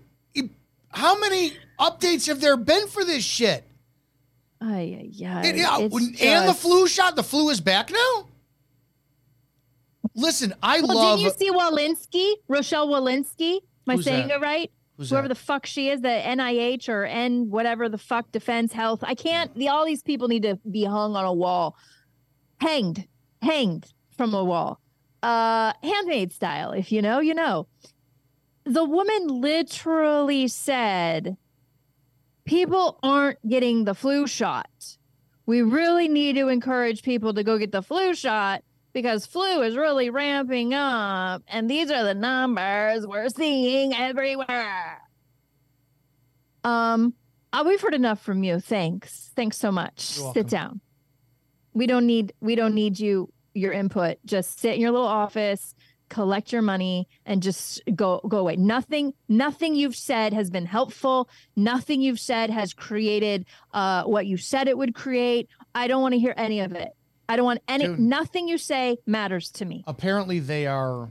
how many updates have there been for this shit? Ay, yeah. It- yeah, and the flu shot. The flu is back now. Listen, I Well, love. didn't you see Walensky, Rochelle Walensky? Am I saying that? it right? Who's Whoever that? the fuck she is, the NIH or N whatever the fuck Defense Health. I can't. The, all these people need to be hung on a wall, hanged, hanged from a wall, uh, handmade style. If you know, you know. The woman literally said, "People aren't getting the flu shot. We really need to encourage people to go get the flu shot." because flu is really ramping up and these are the numbers we're seeing everywhere. Um uh, we've heard enough from you. Thanks. Thanks so much. Sit down. We don't need we don't need you your input. Just sit in your little office collect your money and just go go away nothing nothing you've said has been helpful nothing you've said has created uh what you said it would create i don't want to hear any of it i don't want any Dude. nothing you say matters to me apparently, they are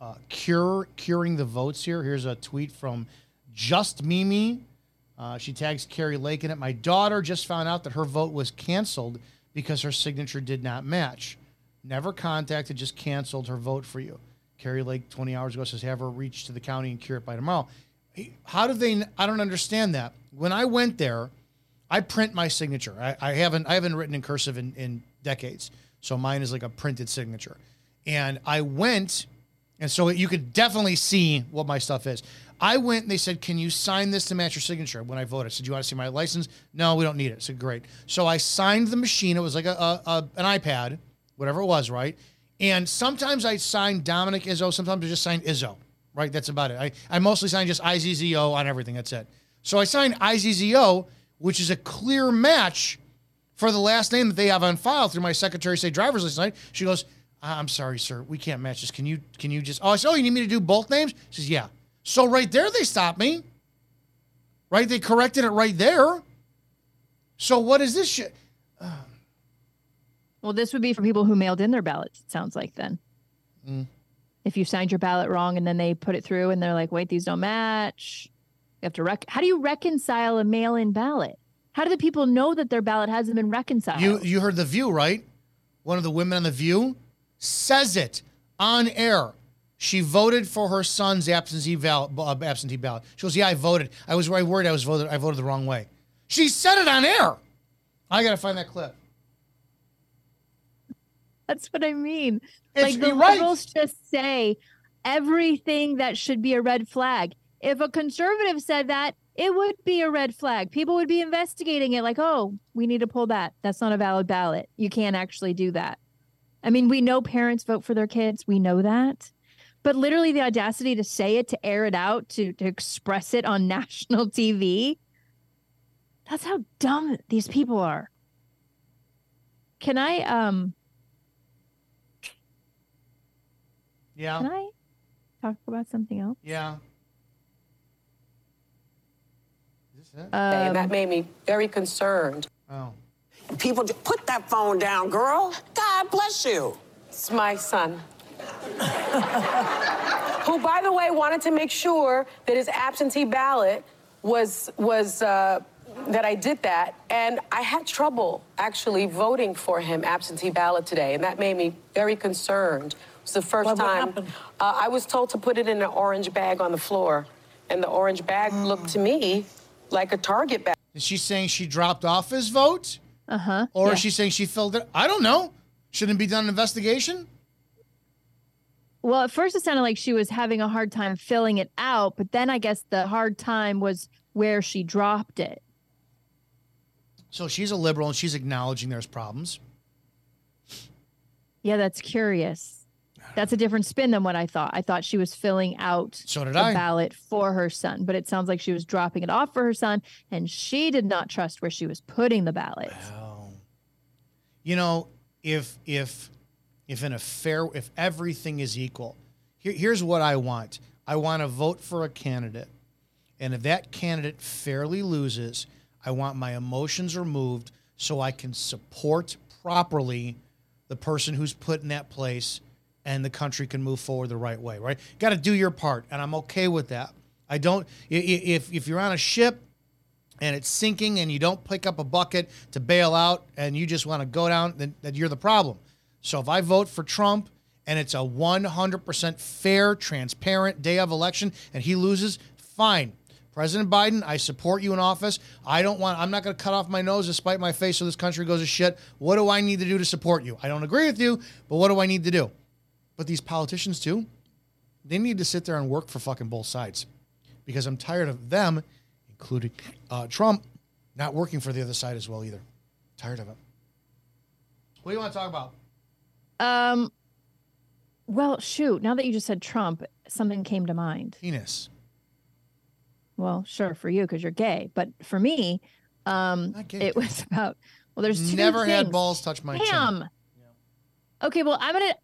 uh, cure curing the votes here. Here's a tweet from Just Mimi. Uh, she tags Kari Lake in it. My daughter just found out that her vote was canceled because her signature did not match. Never contacted, just canceled her vote for you. Kari Lake, 20 hours ago, says have her reach to the county and cure it by tomorrow. How do they? I don't understand that. When I went there, I print my signature. I, I haven't I haven't written in cursive in, in decades, so mine is like a printed signature. And I went, and so you could definitely see what my stuff is. I went and they said, "Can you sign this to match your signature?" When I voted, I said, Do "You want to see my license?" No, we don't need it. I said, "Great." So I signed the machine. It was like a, a, a an iPad, whatever it was, right? And sometimes I sign Dominick Izzo. Sometimes I just sign Izzo. Right, that's about it. I, I mostly sign just IZZO on everything. That's it. So I signed IZZO, which is a clear match for the last name that they have on file through my Secretary State driver's license. She goes, "I- "I'm sorry, sir, we can't match this. Can you can you just?" Oh, I said, "Oh, you need me to do both names?" She says, "Yeah." So right there, they stopped me. Right, they corrected it right there. So what is this shit? Well this would be for people who mailed in their ballots it sounds like then Mm. If you signed your ballot wrong and then they put it through and they're like, wait, these don't match. You have to rec. How do you reconcile a mail-in ballot? How do the people know that their ballot hasn't been reconciled? You you heard the View, right? One of the women on the View says it on air. She voted for her son's absentee ballot. Uh, absentee ballot. She goes, "Yeah, I voted. I was right worried I was voted. I voted the wrong way." She said it on air. I gotta find that clip. That's what I mean. It's- like the right. liberals just say everything that should be a red flag. If a conservative said that, it would be a red flag. People would be investigating it like, oh, we need to pull that. That's not a valid ballot. You can't actually do that. I mean, we know parents vote for their kids. We know that. But literally the audacity to say it, to air it out, to, to express it on national TV, that's how dumb these people are. Can I um Yeah. Can I talk about something else? Yeah. Is this it? and that made me very concerned. Oh. People just put that phone down, girl. God bless you. It's my son. Who, by the way, wanted to make sure that his absentee ballot was was uh, that I did that, and I had trouble actually voting for him absentee ballot today, and that made me very concerned. It was the first What- what time happened? uh, I was told to put it in an orange bag on the floor, and the orange bag looked to me like a Target bag. Is she saying she dropped off his vote? Uh huh. Or is she saying she filled it? I don't know. Shouldn't it be done an investigation? Well, at first it sounded like she was having a hard time filling it out, but then I guess the hard time was where she dropped it. So she's a liberal and she's acknowledging there's problems. Yeah, that's curious. That's a different spin than what I thought. I thought she was filling out So did the I. ballot for her son, but it sounds like she was dropping it off for her son, and she did not trust where she was putting the ballot. You know, if if if in a fair if everything is equal, here, here's what I want. I want to vote for a candidate. And if that candidate fairly loses, I want my emotions removed so I can support properly the person who's put in that place and the country can move forward the right way, right? Got to do your part, and I'm okay with that. I don't if if you're on a ship and it's sinking and you don't pick up a bucket to bail out and you just want to go down, then, then you're the problem. So if I vote for Trump and it's a 100% fair, transparent day of election and he loses, fine. President Biden, I support you in office. I don't want, I'm not going to cut off my nose to spite my face so this country goes to shit. What do I need to do to support you? I don't agree with you, but what do I need to do? But these politicians, too, they need to sit there and work for fucking both sides because I'm tired of them, including uh, Trump, not working for the other side as well either. Tired of it. What do you want to talk about? Um, well, shoot. Now that you just said Trump, something came to mind. Penis. Well, sure for you because you're gay, but for me, um, it was about. Well, there's two Never had balls touch my chin. Damn. Okay, well, I'm gonna.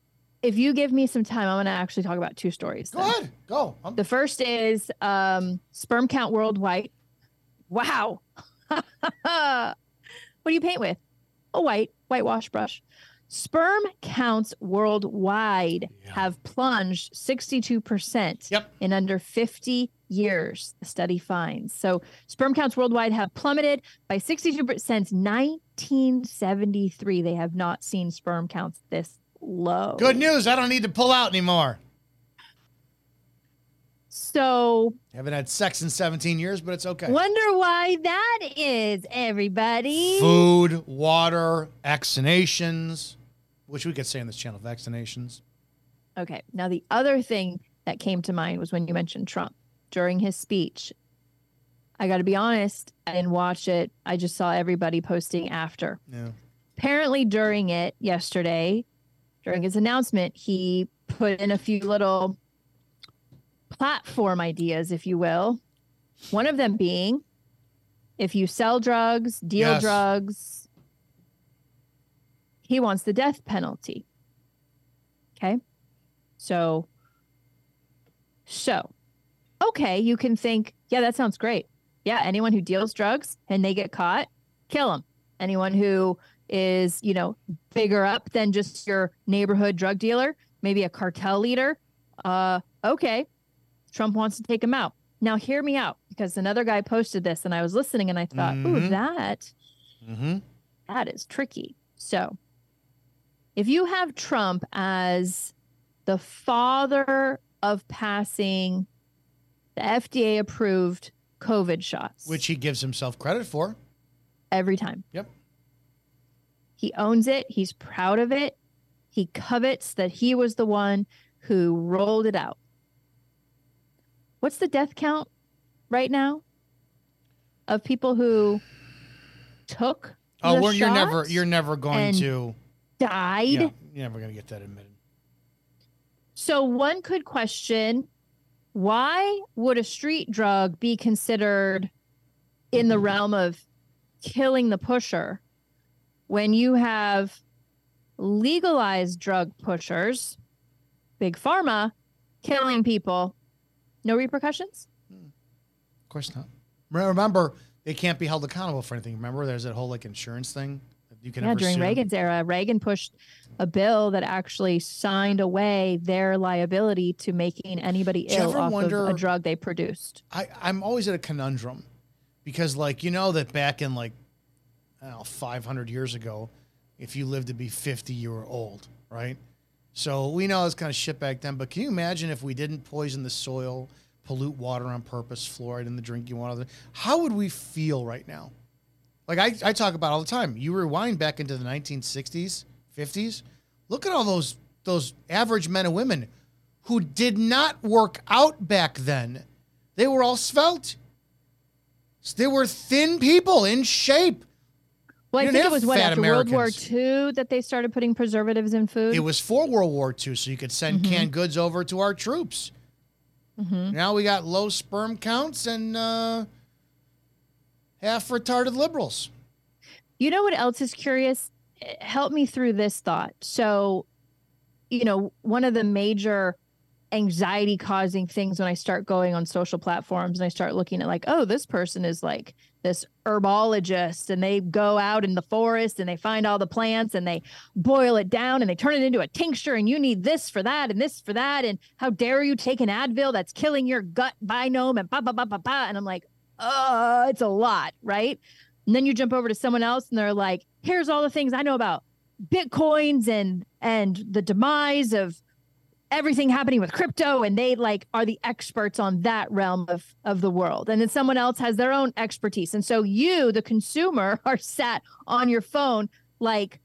If you give me some time, I'm gonna actually talk about two stories. Go ahead. Go. I'm- The first is um, sperm count worldwide. Wow. what do you paint with? A white whitewash brush. Sperm counts worldwide have plunged 62% in under 50 years, the study finds. So sperm counts worldwide have plummeted by 62% since 1973. They have not seen sperm counts this low. Good news. I don't need to pull out anymore. So Haven't had sex in 17 years, but it's okay. wonder why that is, everybody. Food, water, vaccinations, which we could say on this channel, vaccinations. Okay. Now, the other thing that came to mind was when you mentioned Trump during his speech. I got to be honest, I didn't watch it. I just saw everybody posting after. Yeah. Apparently, during it yesterday, during his announcement, he put in a few little platform ideas, if you will. One of them being if you sell drugs, deal Yes. drugs, he wants the death penalty. Okay. So, so, okay, you can think, yeah, that sounds great. Yeah, anyone who deals drugs and they get caught, kill them. Anyone who is, you know, bigger up than just your neighborhood drug dealer, maybe a cartel leader. Uh, okay, Trump wants to take him out. Now, hear me out because another guy posted this, and I was listening, and I thought, ooh, Mhm. that Mm-hmm. that is tricky. So, if you have Trump as the father of passing the FDA approved COVID shots Which he gives himself credit for. every time, Yep. He owns it, he's proud of it, he covets that he was the one who rolled it out. What's the death count right now of people who took Oh, well, you're never you're never going to died? yeah, you're never gonna get that admitted. So one could question why would a street drug be considered in the realm of killing the pusher when you have legalized drug pushers, big pharma, killing people, no repercussions? Hmm. Of course not. Remember, they can't be held accountable for anything. Remember, there's that whole like insurance thing you can yeah, during sue. Reagan's era, Reagan pushed a bill that actually signed away their liability to making anybody Do ill off wonder- of a drug they produced. I, I'm always at a conundrum because, like, you know that back in like, know, 500 years ago, if you lived to be 50, you were old, right? So we know it's kind of shit back then. But can you imagine if we didn't poison the soil, pollute water on purpose, fluoride in the drinking water? How would we feel right now? Like I, I talk about all the time. You rewind back into the 1960s, 50s. Look at all those those average men and women who did not work out back then. They were all svelte. They were thin people in shape. Well, I think it was what after World War II that they started putting preservatives in food. It was for World War II, so you could send Mm-hmm. canned goods over to our troops. Mhm. Now we got low sperm counts and uh, half retarded liberals. You know what else is curious? Help me through this thought. So, you know, one of the major anxiety causing things when I start going on social platforms and I start looking at like, oh, this person is like this herbologist and they go out in the forest and they find all the plants and they boil it down and they turn it into a tincture and you need this for that and this for that and how dare you take an Advil that's killing your gut biome and ba ba ba ba ba and I'm like, oh, it's a lot, right? And then you jump over to someone else and they're like, here's all the things I know about bitcoins and and the demise of everything happening with crypto and they like are the experts on that realm of of the world and then someone else has their own expertise and so you the consumer are sat on your phone like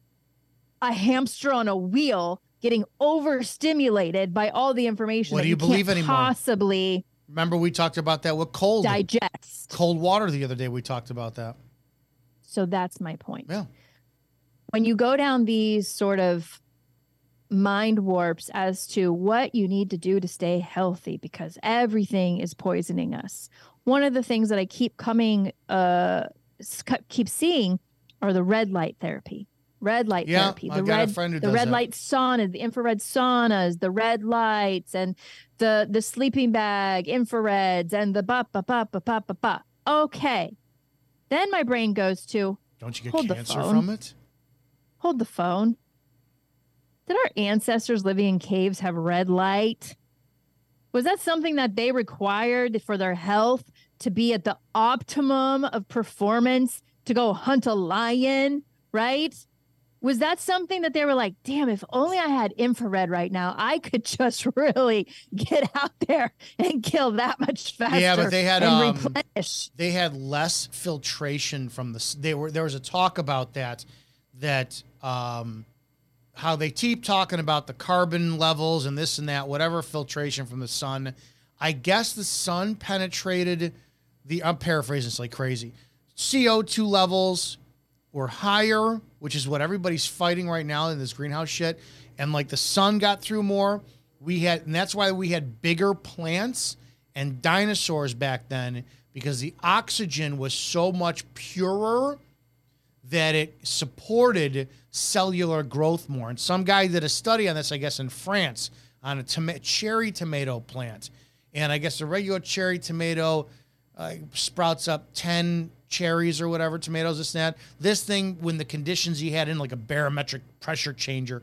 a hamster on a wheel getting overstimulated by all the information What that do you can't believe anymore? possibly Remember, we talked about that with cold digest cold water the other day. We talked about that. So that's my point. Yeah. When you go down these sort of mind warps as to what you need to do to stay healthy because everything is poisoning us. One of the things that I keep coming uh keep seeing are the red light therapy. Red light Yeah, therapy. The got a red friend who the red that. light sauna, the infrared saunas, the red lights and the the sleeping bag infrareds and the ba ba ba ba ba ba ba. Okay. Then my brain goes to Don't you get Hold the cancer from it? hold the phone. Did our ancestors living in caves have red light? Was that something that they required for their health to be at the optimum of performance to go hunt a lion, right? Was that something that they were like, damn, if only I had infrared right now, I could just really get out there and kill that much faster. Yeah, but they had um, replenish. they had less filtration from the. They were there was a talk about that, that um, how they keep talking about the carbon levels and this and that, whatever filtration from the sun. I guess the sun penetrated the. I'm paraphrasing this like crazy. CO two levels were higher, which is what everybody's fighting right now in this greenhouse shit. And like the sun got through more. We had, and that's why we had bigger plants and dinosaurs back then because the oxygen was so much purer that it supported cellular growth more. And some guy did a study on this, I guess, in France on a toma- cherry tomato plant. And I guess a regular cherry tomato uh, sprouts up 10 cherries or whatever, tomatoes, this and that. This thing, when the conditions he had in like a barometric pressure changer,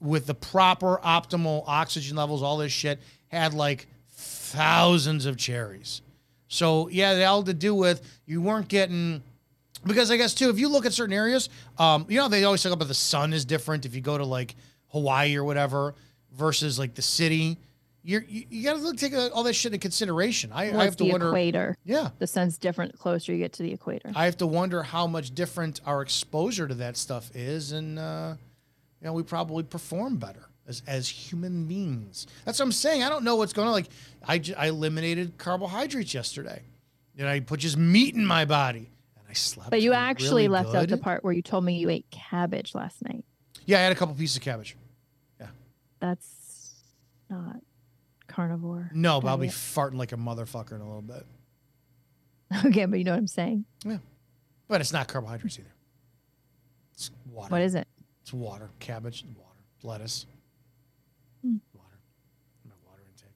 with the proper optimal oxygen levels, all this shit, had like thousands of cherries. So yeah, they all to do with you weren't getting because I guess too, if you look at certain areas, um, you know they always talk about the sun is different if you go to like Hawaii or whatever versus like the city. You're, you you got to look take all that shit into consideration. I, Well, I have to the wonder. equator. Yeah. The sun's different closer you get to the equator. I have to wonder how much different our exposure to that stuff is, and uh, you know, we probably perform better as as human beings. That's what I'm saying. I don't know what's going on. Like, I I eliminated carbohydrates yesterday, and I put just meat in my body, I slept. But you actually really left out the part where you told me you ate cabbage last night. Yeah, I had a couple pieces of cabbage. Yeah. That's not carnivore. No, but I'll be farting like a motherfucker in a little bit. okay, but you know what I'm saying. Yeah, but it's not carbohydrates either. It's water. What is it? It's water, cabbage, water, lettuce. Hmm. Water. My water intake.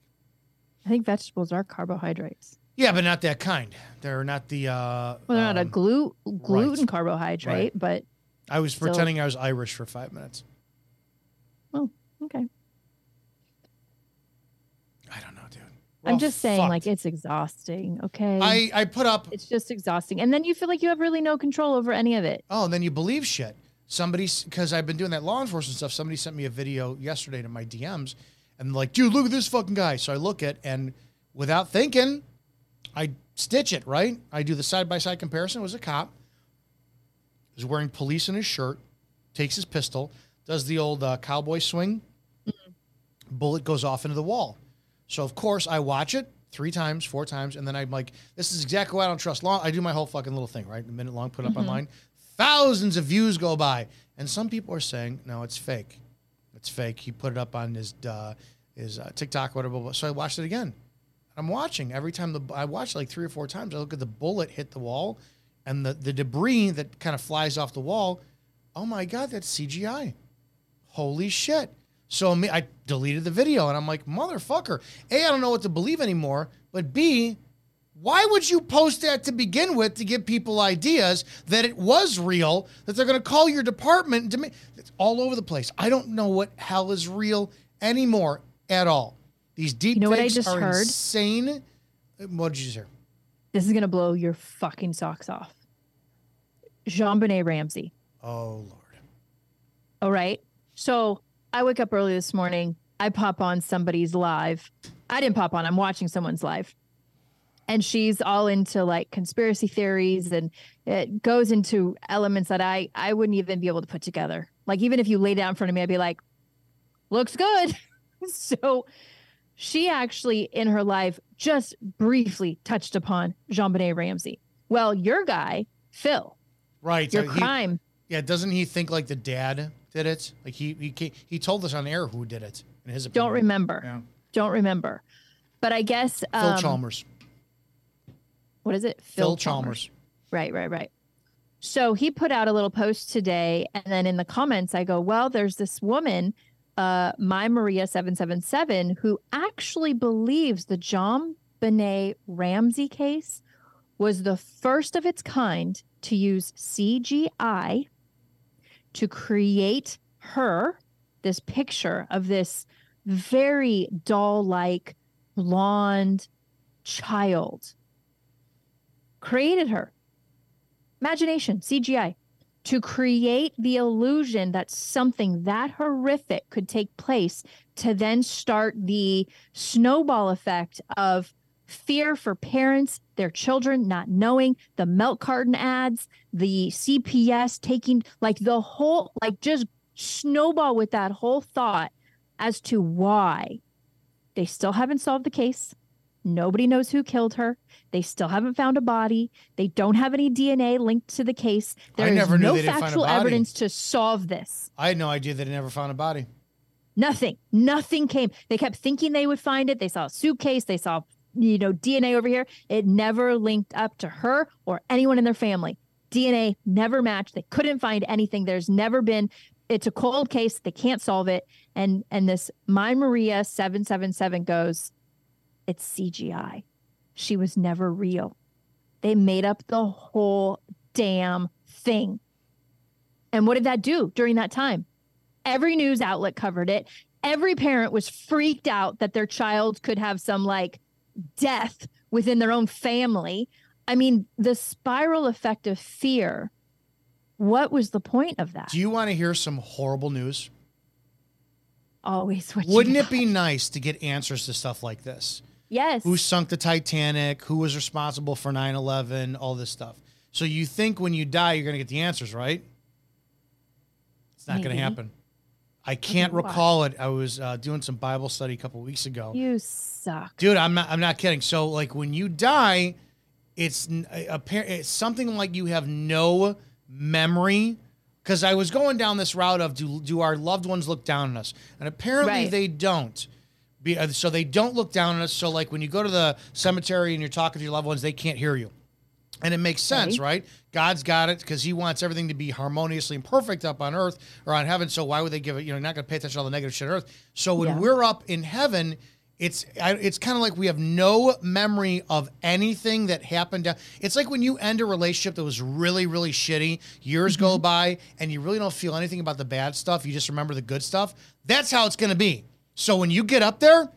I think vegetables are carbohydrates. Yeah, but not that kind. They're not the. uh Well, they're not a um, glu- gluten right. carbohydrate, Right. but I was still- pretending I was Irish for five minutes. oh, okay. I don't know, dude. I'm just saying, fucked. like, it's exhausting. Okay. I I put up. It's just exhausting, and then you feel like you have really no control over any of it. Oh, and then you believe shit. Somebody, because I've been doing that law enforcement stuff. Somebody sent me a video yesterday to my DMs, and like, dude, look at this fucking guy. So I look at, and without thinking, I stitch it. Right? I do the side by side comparison. It was a cop. Is wearing police in his shirt, takes his pistol, does the old uh, cowboy swing. Bullet goes off into the wall. So of course I watch it three times, four times, and then I'm like, this is exactly why I don't trust law. I do my whole fucking little thing, right? A minute long, put it up Mhm. online. Thousands of views go by, and some people are saying, no, it's fake. It's fake. He put it up on his uh, his uh, TikTok, whatever. So I watched it again. I'm watching every time the I watch like three or four times. I look at the bullet hit the wall, and the the debris that kind of flies off the wall. Oh my god, that's CGI. Holy shit. So I deleted the video and I'm like, motherfucker. A, I don't know what to believe anymore. But B, why would you post that to begin with to give people ideas that it was real, that they're going to call your department? It's all over the place. I don't know what hell is real anymore at all. These deep know what I just are heard? insane. What did you just hear? This is gonna blow your fucking socks off. JonBenét Ramsey. Oh Lord. All right. So I wake up early this morning. I pop on somebody's live. I didn't pop on, I'm watching someone's live. And she's all into like conspiracy theories and it goes into elements that I I wouldn't even be able to put together. Like even if you lay down in front of me, I'd be like, looks good. so she actually in her life just briefly touched upon JonBenét Ramsey. Well, your guy, Phil, Right. your uh, he- crime yeah, doesn't he think like the dad did it? Like he he he told us on air who did it in his opinion. Don't remember. Yeah. Don't remember. But I guess Phil um, Chalmers. What is it? Phil Chalmers. Right, right, right. So he put out a little post today, and then in the comments, I go, "Well, there's this woman, uh, my Maria seven seven seven, who actually believes the John Benet Ramsey case was the first of its kind to use CGI to create her this picture of this very doll-like blonde child. Created her. Imagination cgi to create the illusion that something that horrific could take place to then start the snowball effect of fear for parents their children not knowing the milk carton ads the cps taking like the whole like just snowball with that whole thought as to why they still haven't solved the case Nobody knows who killed her. They still haven't found a body. They don't have any DNA linked to the case. There I is never knew no they didn't find a factual evidence to solve this. I had no idea that they never found a body. Nothing. Nothing came. They kept thinking they would find it. They saw a suitcase. They saw, you know, DNA over here. It never linked up to her or anyone in their family. DNA never matched. They couldn't find anything. There's never been. It's a cold case. They can't solve it. And and this my Maria seven seven seven goes. It's CGI. She was never real. They made up the whole damn thing. And what did that do during that time? Every news outlet covered it. Every parent was freaked out that their child could have some like death within their own family. I mean, the spiral effect of fear. What was the point of that? Do you want to hear some horrible news? Always what Wouldn't it be nice to get answers to stuff like this? Yes. Who sunk the Titanic? Who was responsible for 9 11? All this stuff. So you think when you die, you're going to get the answers, right? It's not going to happen. I can't recall it. I was uh, doing some Bible study a couple weeks ago. You suck. Dude, I'm not. I'm not kidding. So, like, when you die, it's n- a, a par- It's something like you have no memory. Because I was going down this route of do do our loved ones look down on us, and apparently Right. they don't. Be, uh, so they don't look down on us. So like when you go to the cemetery and you're talking to your loved ones, they can't hear you. And it makes sense, Okay. right? God's got it because He wants everything to be harmoniously and perfect up on earth or on heaven. So why would they give it? You know, not going to pay attention to all the negative shit on earth. So when Yeah. we're up in heaven, it's I- it's kind of like we have no memory of anything that happened. Down. It's like when you end a relationship that was really really shitty. Years go by and you really don't feel anything about the bad stuff. You just remember the good stuff. That's how it's going to be. So when you get up there,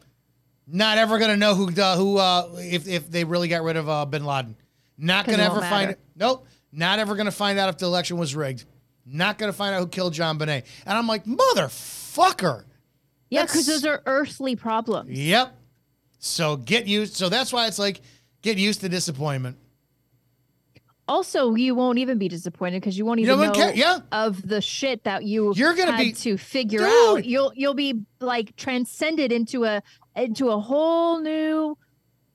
not ever going to know who uh, who uh, if if they really got rid of uh, Bin Laden. Not going to ever find it. Nope. Not ever going to find out if the election was rigged. Not going to find out who killed JonBenét. And I'm like, motherfucker. Yeah, because those are earthly problems. Yep. So get used. So that's why it's like get used to disappointment. Also, you won't even be disappointed because you won't even don't know care- yeah. of the shit that you You're gonna be- to figure Dude. out. You'll you'll be like transcended into a into a whole new.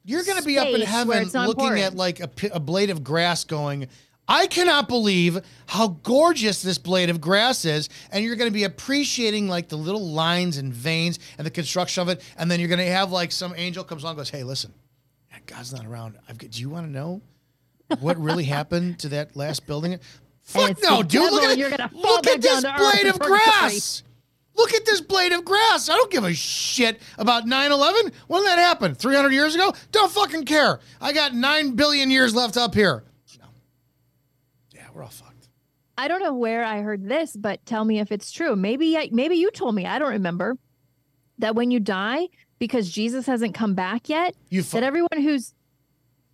You're going to be up in heaven looking important. at like a, a blade of grass going, I cannot believe how gorgeous this blade of grass is. And you're going to be appreciating like the little lines and veins and the construction of it. And then you're going to have like some angel comes along and goes, Hey, listen, God's not around. I've got, do you want to know what really happened to that last building? Fuck no, dude. Look at, it. you're gonna fall Look at this down to earth blade of grass. Look at this blade of grass. I don't give a shit about 9 11. When did that happen? 300 years ago? Don't fucking care. I got 9 billion years left up here. No. Yeah, we're all fucked. I don't know where I heard this, but tell me if it's true. Maybe I, maybe you told me. I don't remember that when you die, because Jesus hasn't come back yet, You fu- that everyone who's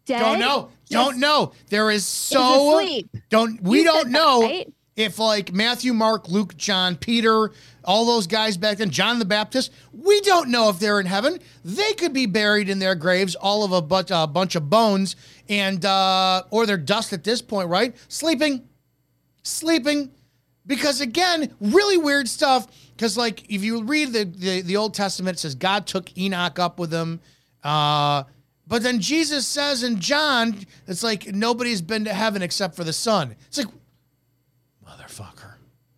dead Don't know. just- Don't know. There is so. Don't we You don't that, know right? if like Matthew, Mark, Luke, John, Peter, all those guys back then, John the Baptist. We don't know if they're in heaven. They could be buried in their graves, all of a bunch, a bunch of bones, and uh, or they're dust at this point, right? Sleeping, sleeping. Because again, really weird stuff. Because like if you read the, the the Old Testament, it says God took Enoch up with him. Uh, but then Jesus says in John, it's like nobody's been to heaven except for the Son. It's like, motherfucker.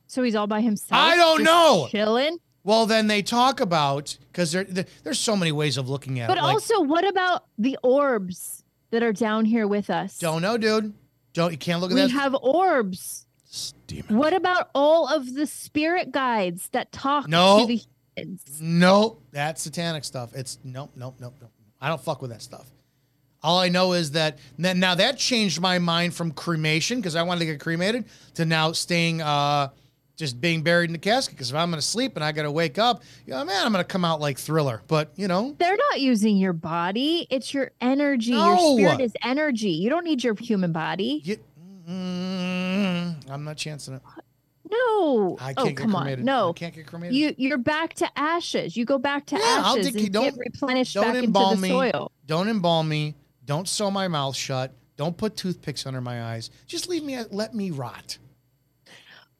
So he's all by himself. I don't know. Chilling. Well, then they talk about because there, there- there's so many ways of looking at But it. Like, also, what about the orbs that are down here with us? don't know, dude. Don't you can't look at we that. have orbs. Demon. What about all of the spirit guides that talk No. to the humans? Nope, that's satanic stuff. It's nope, nope, nope, nope. I don't fuck with that stuff. All I know is that now that changed my mind from cremation because I wanted to get cremated to now staying, uh, just being buried in the casket. Because if I'm gonna sleep and I gotta wake up, you know, man, I'm gonna come out like Thriller. But you know, They're not using your body. It's your energy. No. Your spirit is energy. You don't need your human body. mm, I'm not chancing it. No. I oh, can't get come on. No. I can't get cremated. You you're back to ashes. You go back to Yeah, I'll ashes dig- and don't- get replenished Don't back into embalm the me. soil. Don't embalm me. Don't sew my mouth shut. Don't put toothpicks under my eyes. Just leave me. Let me rot.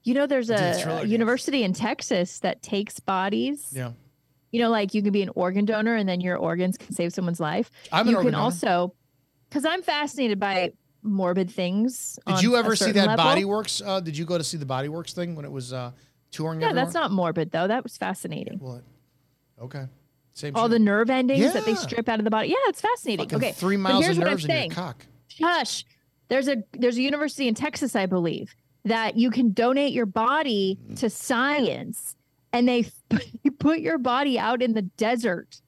You know, there's the a, university in Texas that takes bodies. Yeah. You know, like you can be an organ donor and then your organs can save someone's life. I'm an you organ can donor. also, because I'm fascinated by morbid things. Did you ever see that level. Body Worlds? Uh, did you go to see the Body Worlds thing when it was uh, touring? Yeah, everywhere? that's not morbid though. That was fascinating. Well, okay. Same. All shit. the nerve endings that they strip out of the body. Yeah, it's fascinating. Fucking okay, three miles here's of what nerves in your cock. Hush. There's a there's a university in Texas, I believe, that you can donate your body Mm-hmm. to science, and they put your body out in the desert,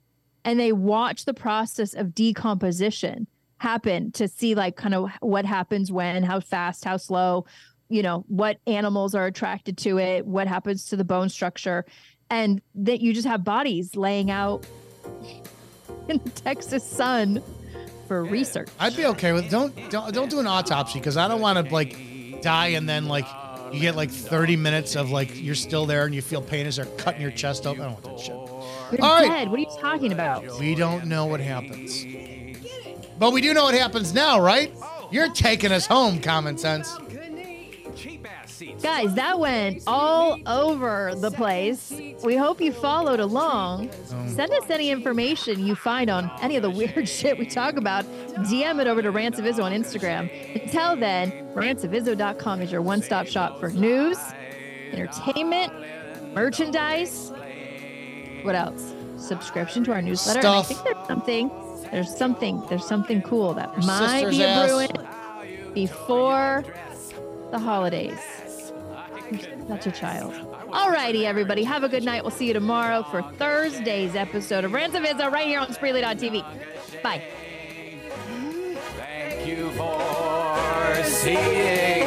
and they watch the process of decomposition happen to see like kind of what happens when, how fast, how slow, you know, what animals are attracted to it, what happens to the bone structure, and that you just have bodies laying out in the Texas sun for research. I'd be okay with don't don't don't do an autopsy because I don't want to like die and then like you get like 30 minutes of like you're still there and you feel pain as they're cutting your chest open. I don't want that shit. You're All right. dead. What are you talking about? We don't know what happens. But we do know what happens now, right? You're taking us home, common sense. Guys, that went all over the place. We hope you followed along. Um. Send us any information you find on any of the weird shit we talk about. DM it over to RantsofIzzo on Instagram. Until then, rantsofizzo.com is your one stop shop for news, entertainment, merchandise. What else? Subscription to our newsletter. And I think there's something. There's something. There's something cool that Your might be a ass. brewing before the holidays. Such a child. Alrighty, everybody. Have a good night. We'll see you tomorrow for Thursday's episode of Rants of Izzo right here on Spreely.tv. Bye. Thank you for seeing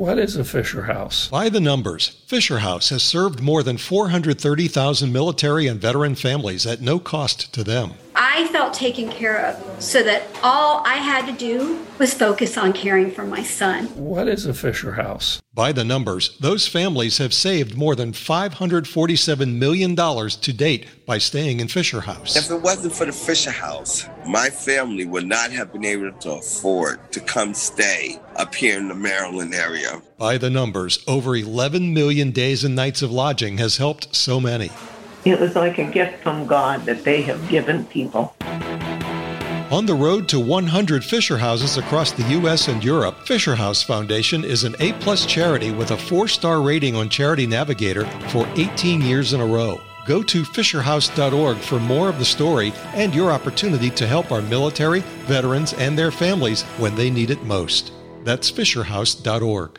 What is a Fisher House? By the numbers, Fisher House has served more than 430,000 military and veteran families at no cost to them. I felt taken care of so that all I had to do was focus on caring for my son. What is a Fisher House? By the numbers, those families have saved more than $547 million to date by staying in Fisher House. If it wasn't for the Fisher House, my family would not have been able to afford to come stay up here in the Maryland area. By the numbers, over 11 million days and nights of lodging has helped so many. It was like a gift from God that they have given people. On the road to 100 Fisher Houses across the U.S. and Europe, Fisher House Foundation is an A-plus charity with a four-star rating on Charity Navigator for 18 years in a row. Go to fisherhouse.org for more of the story and your opportunity to help our military, veterans, and their families when they need it most. That's fisherhouse.org.